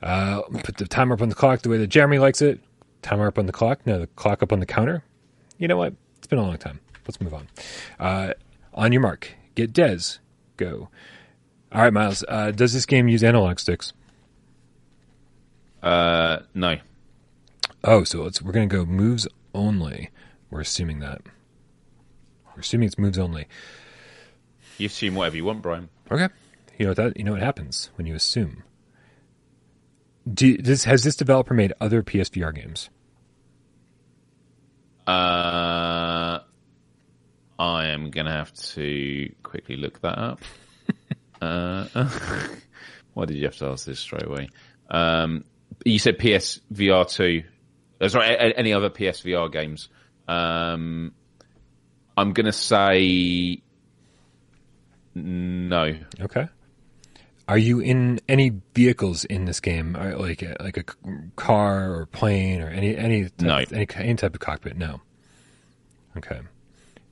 Uh, put the timer up on the clock the way that Jeremy likes it. Timer up on the clock. No, the clock up on the counter. You know what? It's been a long time. Let's move on. Uh, on your mark. Get Des. Go. All right, Miles. Uh, does this game use analog sticks? Uh, no. Oh, so it's, we're going to go moves only. We're assuming that. We're assuming it's moves only. You assume whatever you want, Brian. Okay. You know what that you know what happens when you assume. Do, does, has this developer made other PSVR games? Uh, I am gonna have to quickly look that up. <laughs> uh, <laughs> why did you have to ask this straight away? Um, you said PSVR two. Uh, sorry, any other PSVR games? Um, I'm gonna say no. Okay. Are you in any vehicles in this game, Or like a, like a car or plane or any any type, No. any any type of cockpit? No. Okay.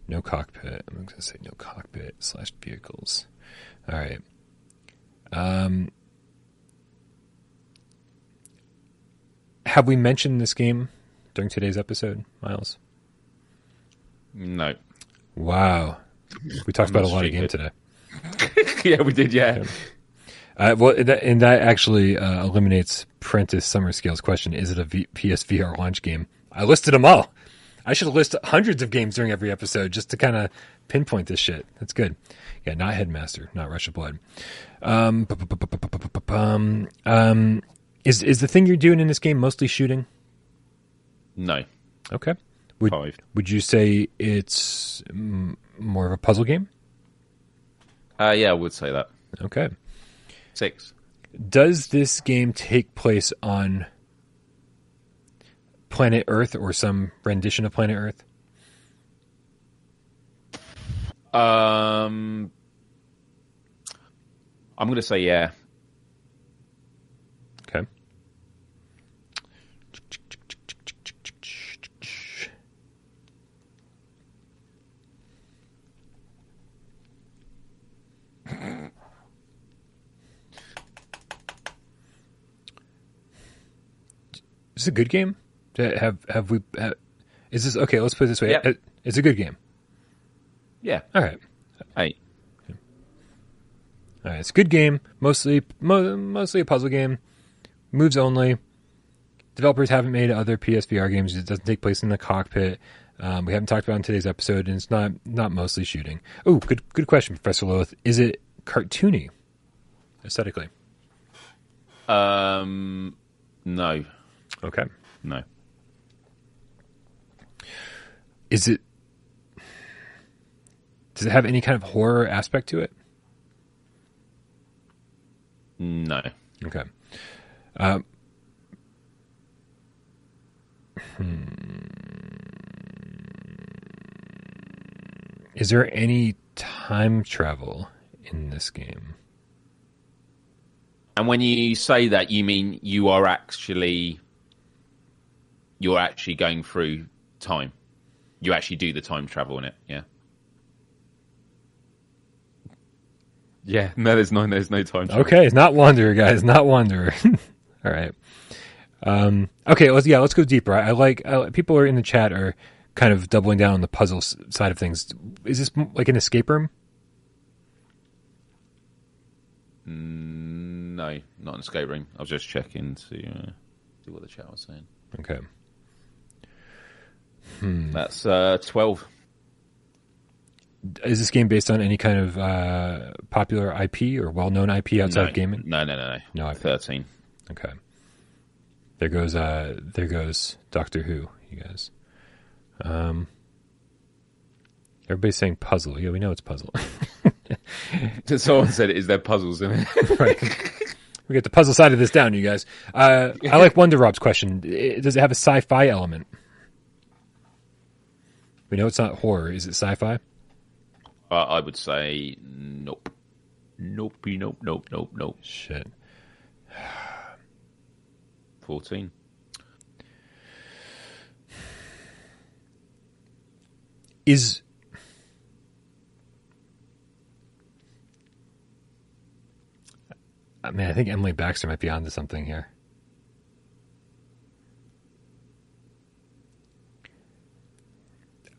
No cockpit. I'm going to say no cockpit slash vehicles. All right. Um. Have we mentioned this game during today's episode, Miles? No. Wow. We talked I'm about a lot of game today. <laughs> yeah, we did. Yeah. Uh, well, that, and that actually uh, eliminates Prentice Summerscale's question: Is it a v- PSVR launch game? I listed them all. I should list hundreds of games during every episode just to kind of pinpoint this shit. That's good. Yeah, not Headmaster, not Rush of Blood. Um, um, is is the thing you're doing in this game mostly shooting? No. Okay. Would Five. would you say it's m- more of a puzzle game? Uh, yeah, I would say that. Okay. Six. Does this game take place on planet Earth or some rendition of planet Earth? Um, I'm going to say yeah. Is this a good game? Have have we? Have, is this okay? Let's put it this way. Yep. It- It's a good game. Yeah. All right. Hey. All right, it's a good game. Mostly, mo- mostly a puzzle game. Moves only. Developers haven't made other PSVR games. It doesn't take place in the cockpit. Um, we haven't talked about it in today's episode, and it's not not mostly shooting. Oh, good good question, Professor Lilith. Is it cartoony aesthetically? Um. No. Okay. No. Is it? Does it have any kind of horror aspect to it? No. Okay. Um, hmm. Is there any time travel in this game? And when you say that, you mean you are actually you're actually going through time. You actually do the time travel in it. Yeah. Yeah. <laughs> No, there's no there's no time travel. Okay, it's not Wanderer, guys. Not Wanderer. <laughs> All right. Um, okay, let's yeah, let's go deeper. I, I like I, people are in the chat are kind of doubling down on the puzzle side of things. Is this like an escape room? No, not an escape room. I was just checking to uh, see what the chat was saying. Okay. That's uh, twelve. Is this game based on any kind of uh, popular IP or well-known IP outside no. of gaming? No, no, no, no. No, I- thirteen. Okay. There goes uh there goes Doctor Who, you guys. Um Everybody's saying puzzle. Yeah, we know it's puzzle. <laughs> Someone said, "Is there puzzles in it?" <laughs> right. We get the puzzle side of this down, you guys. Uh, I like <laughs> Wonder Rob's question. Does it have a sci-fi element? We know it's not horror. Is it sci-fi? uh, I would say nope. Nope. Nope. Nope. Nope. Nope. Shit. <sighs> Fourteen. Is I mean, I think Emily Baxter might be onto something here.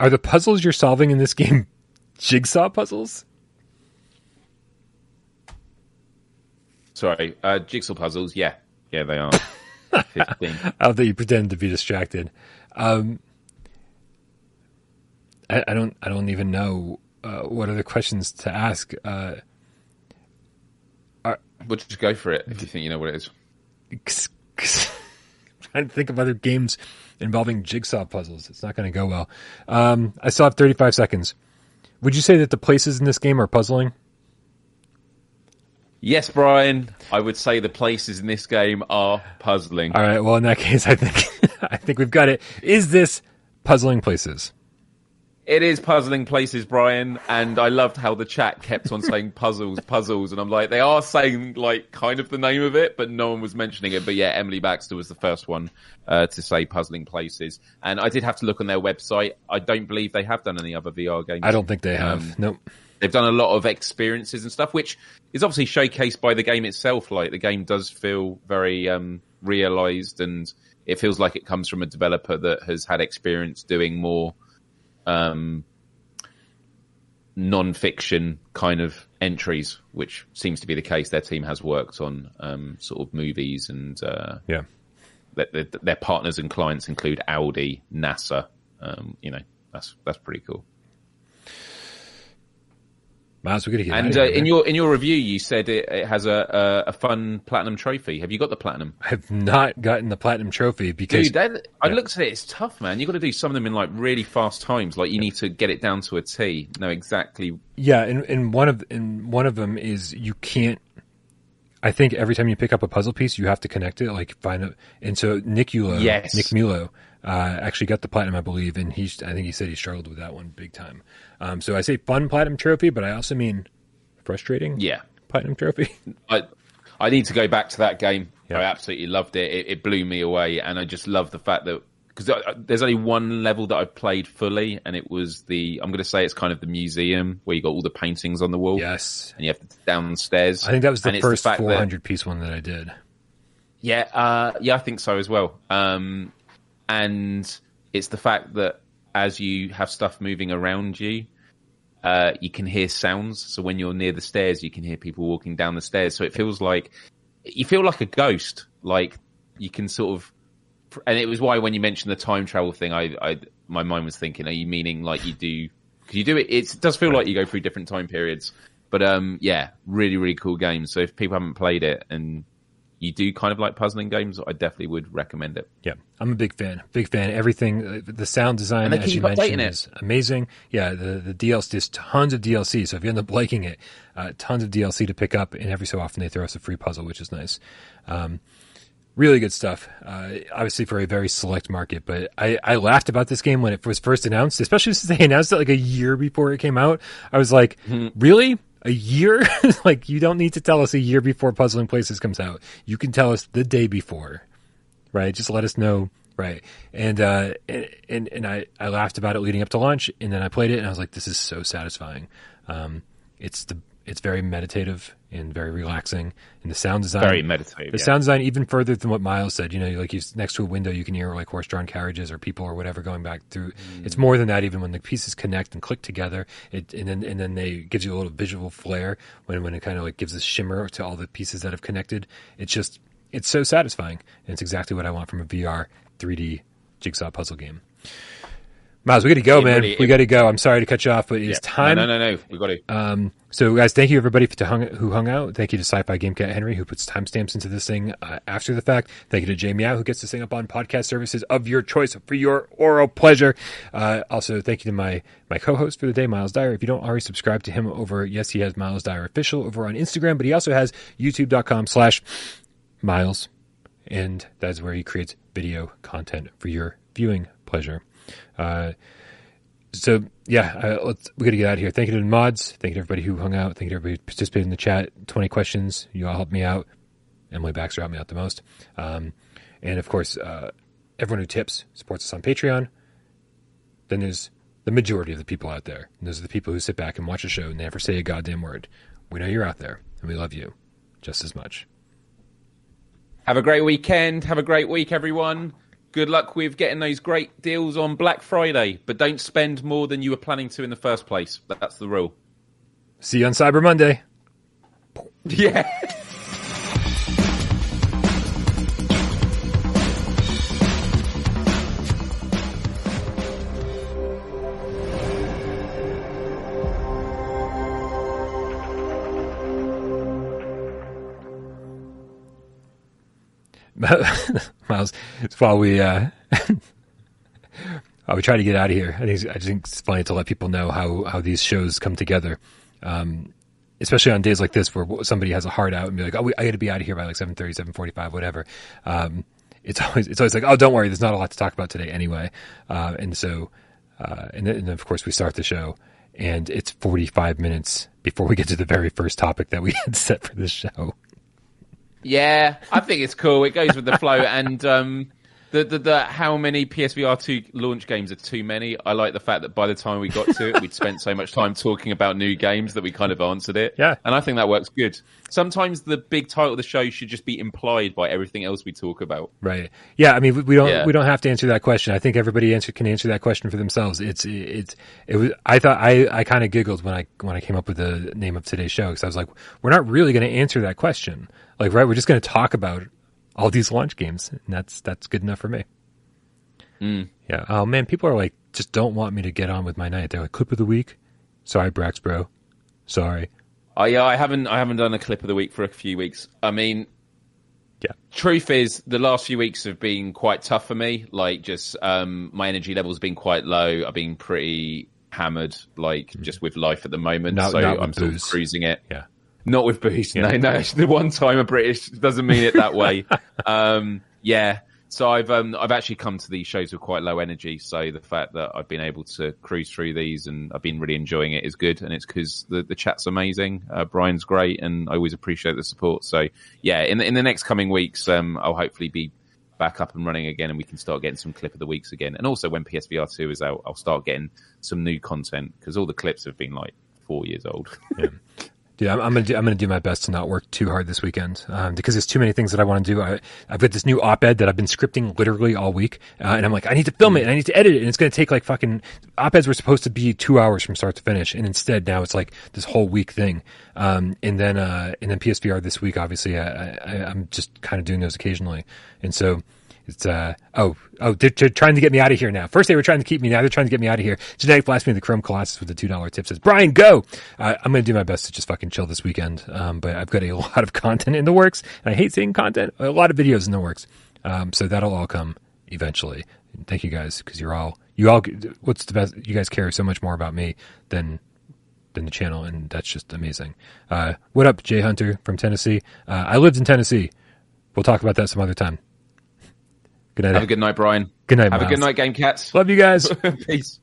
Are the puzzles you're solving in this game <laughs> jigsaw puzzles? Sorry, uh, jigsaw puzzles. Yeah, yeah, they are. <laughs> Fifteen. I love that you pretend to be distracted. Um, I, I don't. I don't even know uh, what other questions to ask. Uh, Well, just go for it if you think you know what it is. <laughs> trying to think of other games involving jigsaw puzzles. It's not going to go well. Um, I still have 35 seconds. Would you say that the places in this game are puzzling? Yes, Brian. I would say the places in this game are puzzling. All right. Well, in that <laughs> case, I think <laughs> I think we've got it. Is this puzzling places? It is puzzling places, Brian, and I loved how the chat kept on saying <laughs> puzzles, puzzles, and I'm like, they are saying like kind of the name of it, but no one was mentioning it. But yeah, Emily Baxter was the first one uh, to say puzzling places, and I did have to look on their website. I don't believe they have done any other VR games. I don't think they have. Um, nope. they've done a lot of experiences and stuff, which is obviously showcased by the game itself. Like the game does feel very um, realized, and it feels like it comes from a developer that has had experience doing more um, non-fiction kind of entries, which seems to be the case. Their team has worked on um, sort of movies, and uh, Yeah. their, their, their partners and clients include Audi, NASA. Um, you know, that's that's pretty cool. Miles, we're gonna get And uh, in your in your review, you said it, it has a, a a fun platinum trophy. Have you got the platinum? I have not gotten the platinum trophy because Dude, that, I Yeah. looked at it. It's tough, man. You got to do some of them in like really fast times. Like you need to get it down to a T. Know exactly. Yeah, and, and one of and one of them is you can't. I think every time you pick up a puzzle piece, you have to connect it, like find it. And so Nick Ulo, Yes. Nick Mulo, uh, actually got the platinum, I believe, and he's. I think he said he struggled with that one big time. Um, so I say fun platinum trophy, but I also mean frustrating. Yeah, platinum trophy. <laughs> I I need to go back to that game. Yeah. I absolutely loved it. it. It blew me away, and I just love the fact that because there's only one level that I've played fully, and it was the I'm going to say it's kind of the museum where you got all the paintings on the wall. yes, and you have to downstairs. I think that was the And first that- 400 piece one that I did. Yeah, uh, yeah, I think so as well. Um, and it's the fact that as you have stuff moving around you, uh, you can hear sounds. So when you're near the stairs, you can hear people walking down the stairs. So it feels like you feel like a ghost. Like you can sort of, and it was why when you mentioned the time travel thing, I, I my mind was thinking, are you meaning like you do? Because you do it, it does feel like you go through different time periods. But um, yeah, really, really cool game. So if people haven't played it and you do kind of like puzzling games, I definitely would recommend it. Yeah, I'm a big fan. Big fan. Everything, uh, the sound design, as you mentioned, is amazing. Yeah, the the DLC, there's tons of DLC. So if you end up liking it, uh, tons of DLC to pick up, and every so often they throw us a free puzzle, which is nice. Um, really good stuff. Uh, obviously for a very select market, but I, I laughed about this game when it was first announced, especially since they announced it like a year before it came out. I was like, mm-hmm. really? A year? <laughs> like you don't need to tell us a year before Puzzling Places comes out. You can tell us the day before, right? Just let us know, right? And uh, and and I I laughed about it leading up to launch, and then I played it, and I was like, this is so satisfying. Um, it's the it's very meditative and very relaxing. And the sound design, very meditative. The yeah. sound design even further than what Miles said. You know, like you next to a window, you can hear like horse-drawn carriages or people or whatever going back through. Mm. It's more than that. Even when the pieces connect and click together, it and then and then they gives you a little visual flair when when it kind of like gives a shimmer to all the pieces that have connected. It's just it's so satisfying, and it's exactly what I want from a VR 3D jigsaw puzzle game. Miles, we got to go, man. Really, we got to go. I'm sorry to cut you off, but it's yeah. time. No, no, no, no. We got to. Um, so, guys, thank you everybody for hung, who hung out. Thank you to Sci-Fi Game Cat Henry who puts timestamps into this thing uh, after the fact. Thank you to Jamie Out who gets this thing up on podcast services of your choice for your oral pleasure. Uh, also, thank you to my my co-host for the day, Miles Dyer. If you don't already subscribe to him over, yes, he has Miles Dyer official over on Instagram, but he also has YouTube.com/slash Miles, and that's where he creates video content for your viewing pleasure. Uh, so yeah, uh, let's we got to get out of here. Thank you to the mods. Thank you to everybody who hung out. Thank you to everybody who participated in the chat. Twenty questions. You all helped me out. Emily Baxter helped me out the most. Um, and of course, uh, everyone who tips supports us on Patreon. Then there's the majority of the people out there. And those are the people who sit back and watch a show and never say a goddamn word. We know you're out there, and we love you just as much. Have a great weekend. Have a great week, everyone. Good luck with getting those great deals on Black Friday, but don't spend more than you were planning to in the first place. That's the rule. See you on Cyber Monday. <laughs> Yeah. <laughs> Miles, while we uh, <laughs> while we try to get out of here, I think I think it's funny to let people know how how these shows come together. Um, especially on days like this where somebody has a heart out and be like, "Oh, I got to be out of here by like 7.30, 7.45, whatever." Um, it's <laughs> always it's always like, "Oh, don't worry, there's not a lot to talk about today anyway." Uh, and so, uh, and, then, and of course we start the show, and it's 45 minutes before we get to the very first topic that we had set for this show. Yeah, I think it's cool. It goes with the flow, and um, the, the the how many PSVR two launch games are too many. I like the fact that by the time we got to it, we'd spent so much time talking about new games that we kind of answered it. Yeah, and I think that works good. Sometimes the big title of the show should just be implied by everything else we talk about. Right. Yeah. I mean, we don't yeah. we don't have to answer that question. I think everybody answer can answer that question for themselves. It's it's it was. I thought I I kind of giggled when I when I came up with the name of today's show because I was like, we're not really going to answer that question. Like, right? We're just going to talk about all these launch games, and that's that's good enough for me. Mm. Yeah. Oh man, people are like, just don't want me to get on with my night. They're like, clip of the week. Sorry, Brax, bro. Sorry. Oh yeah, I haven't I haven't done a clip of the week for a few weeks. I mean, yeah. Truth is, the last few weeks have been quite tough for me. Like, just um, my energy levels have been quite low. I've been pretty hammered, like mm. just with life at the moment. Not, so I'm sort of cruising it. Yeah. Not with booze. Yeah. No, no. It's the one time a British doesn't mean it that way. <laughs> um, yeah. So I've um, I've actually come to these shows with quite low energy. So the fact that I've been able to cruise through these and I've been really enjoying it is good. And it's because the, the chat's amazing. Uh, Brian's great, and I always appreciate the support. So yeah, in the, in the next coming weeks, um, I'll hopefully be back up and running again, and we can start getting some clip of the weeks again. And also when PSVR two is out, I'll start getting some new content because all the clips have been like four years old. yeah. Dude, I'm, I'm, gonna do, I'm gonna do my best to not work too hard this weekend um, because there's too many things that I want to do. I, I've got this new op-ed that I've been scripting literally all week, uh, and I'm like, I need to film it and I need to edit it, and it's gonna take like fucking op-eds were supposed to be two hours from start to finish, and instead now it's like this whole week thing. Um, and then uh, and then PSVR this week, obviously, I, I, I'm just kind of doing those occasionally, and so. It's uh oh oh they're, they're trying to get me out of here now. First they were trying to keep me, now they're trying to get me out of here. Genetic Blasphemy, the Chrome Colossus with the two dollar tip says, Brian, go. Uh, I'm going to do my best to just fucking chill this weekend. Um, but I've got a <laughs> lot of content in the works, and I hate seeing content. A lot of videos in the works. Um, so that'll all come eventually. Thank you guys because you're all you all. What's the best? You guys care so much more about me than than the channel, and that's just amazing. Uh, what up, Jay Hunter from Tennessee? Uh, I lived in Tennessee. We'll talk about that some other time. Good night. Have a good night, Brian. Good night. Have Miles. a good night, Game Cats. Love you guys. <laughs> Peace.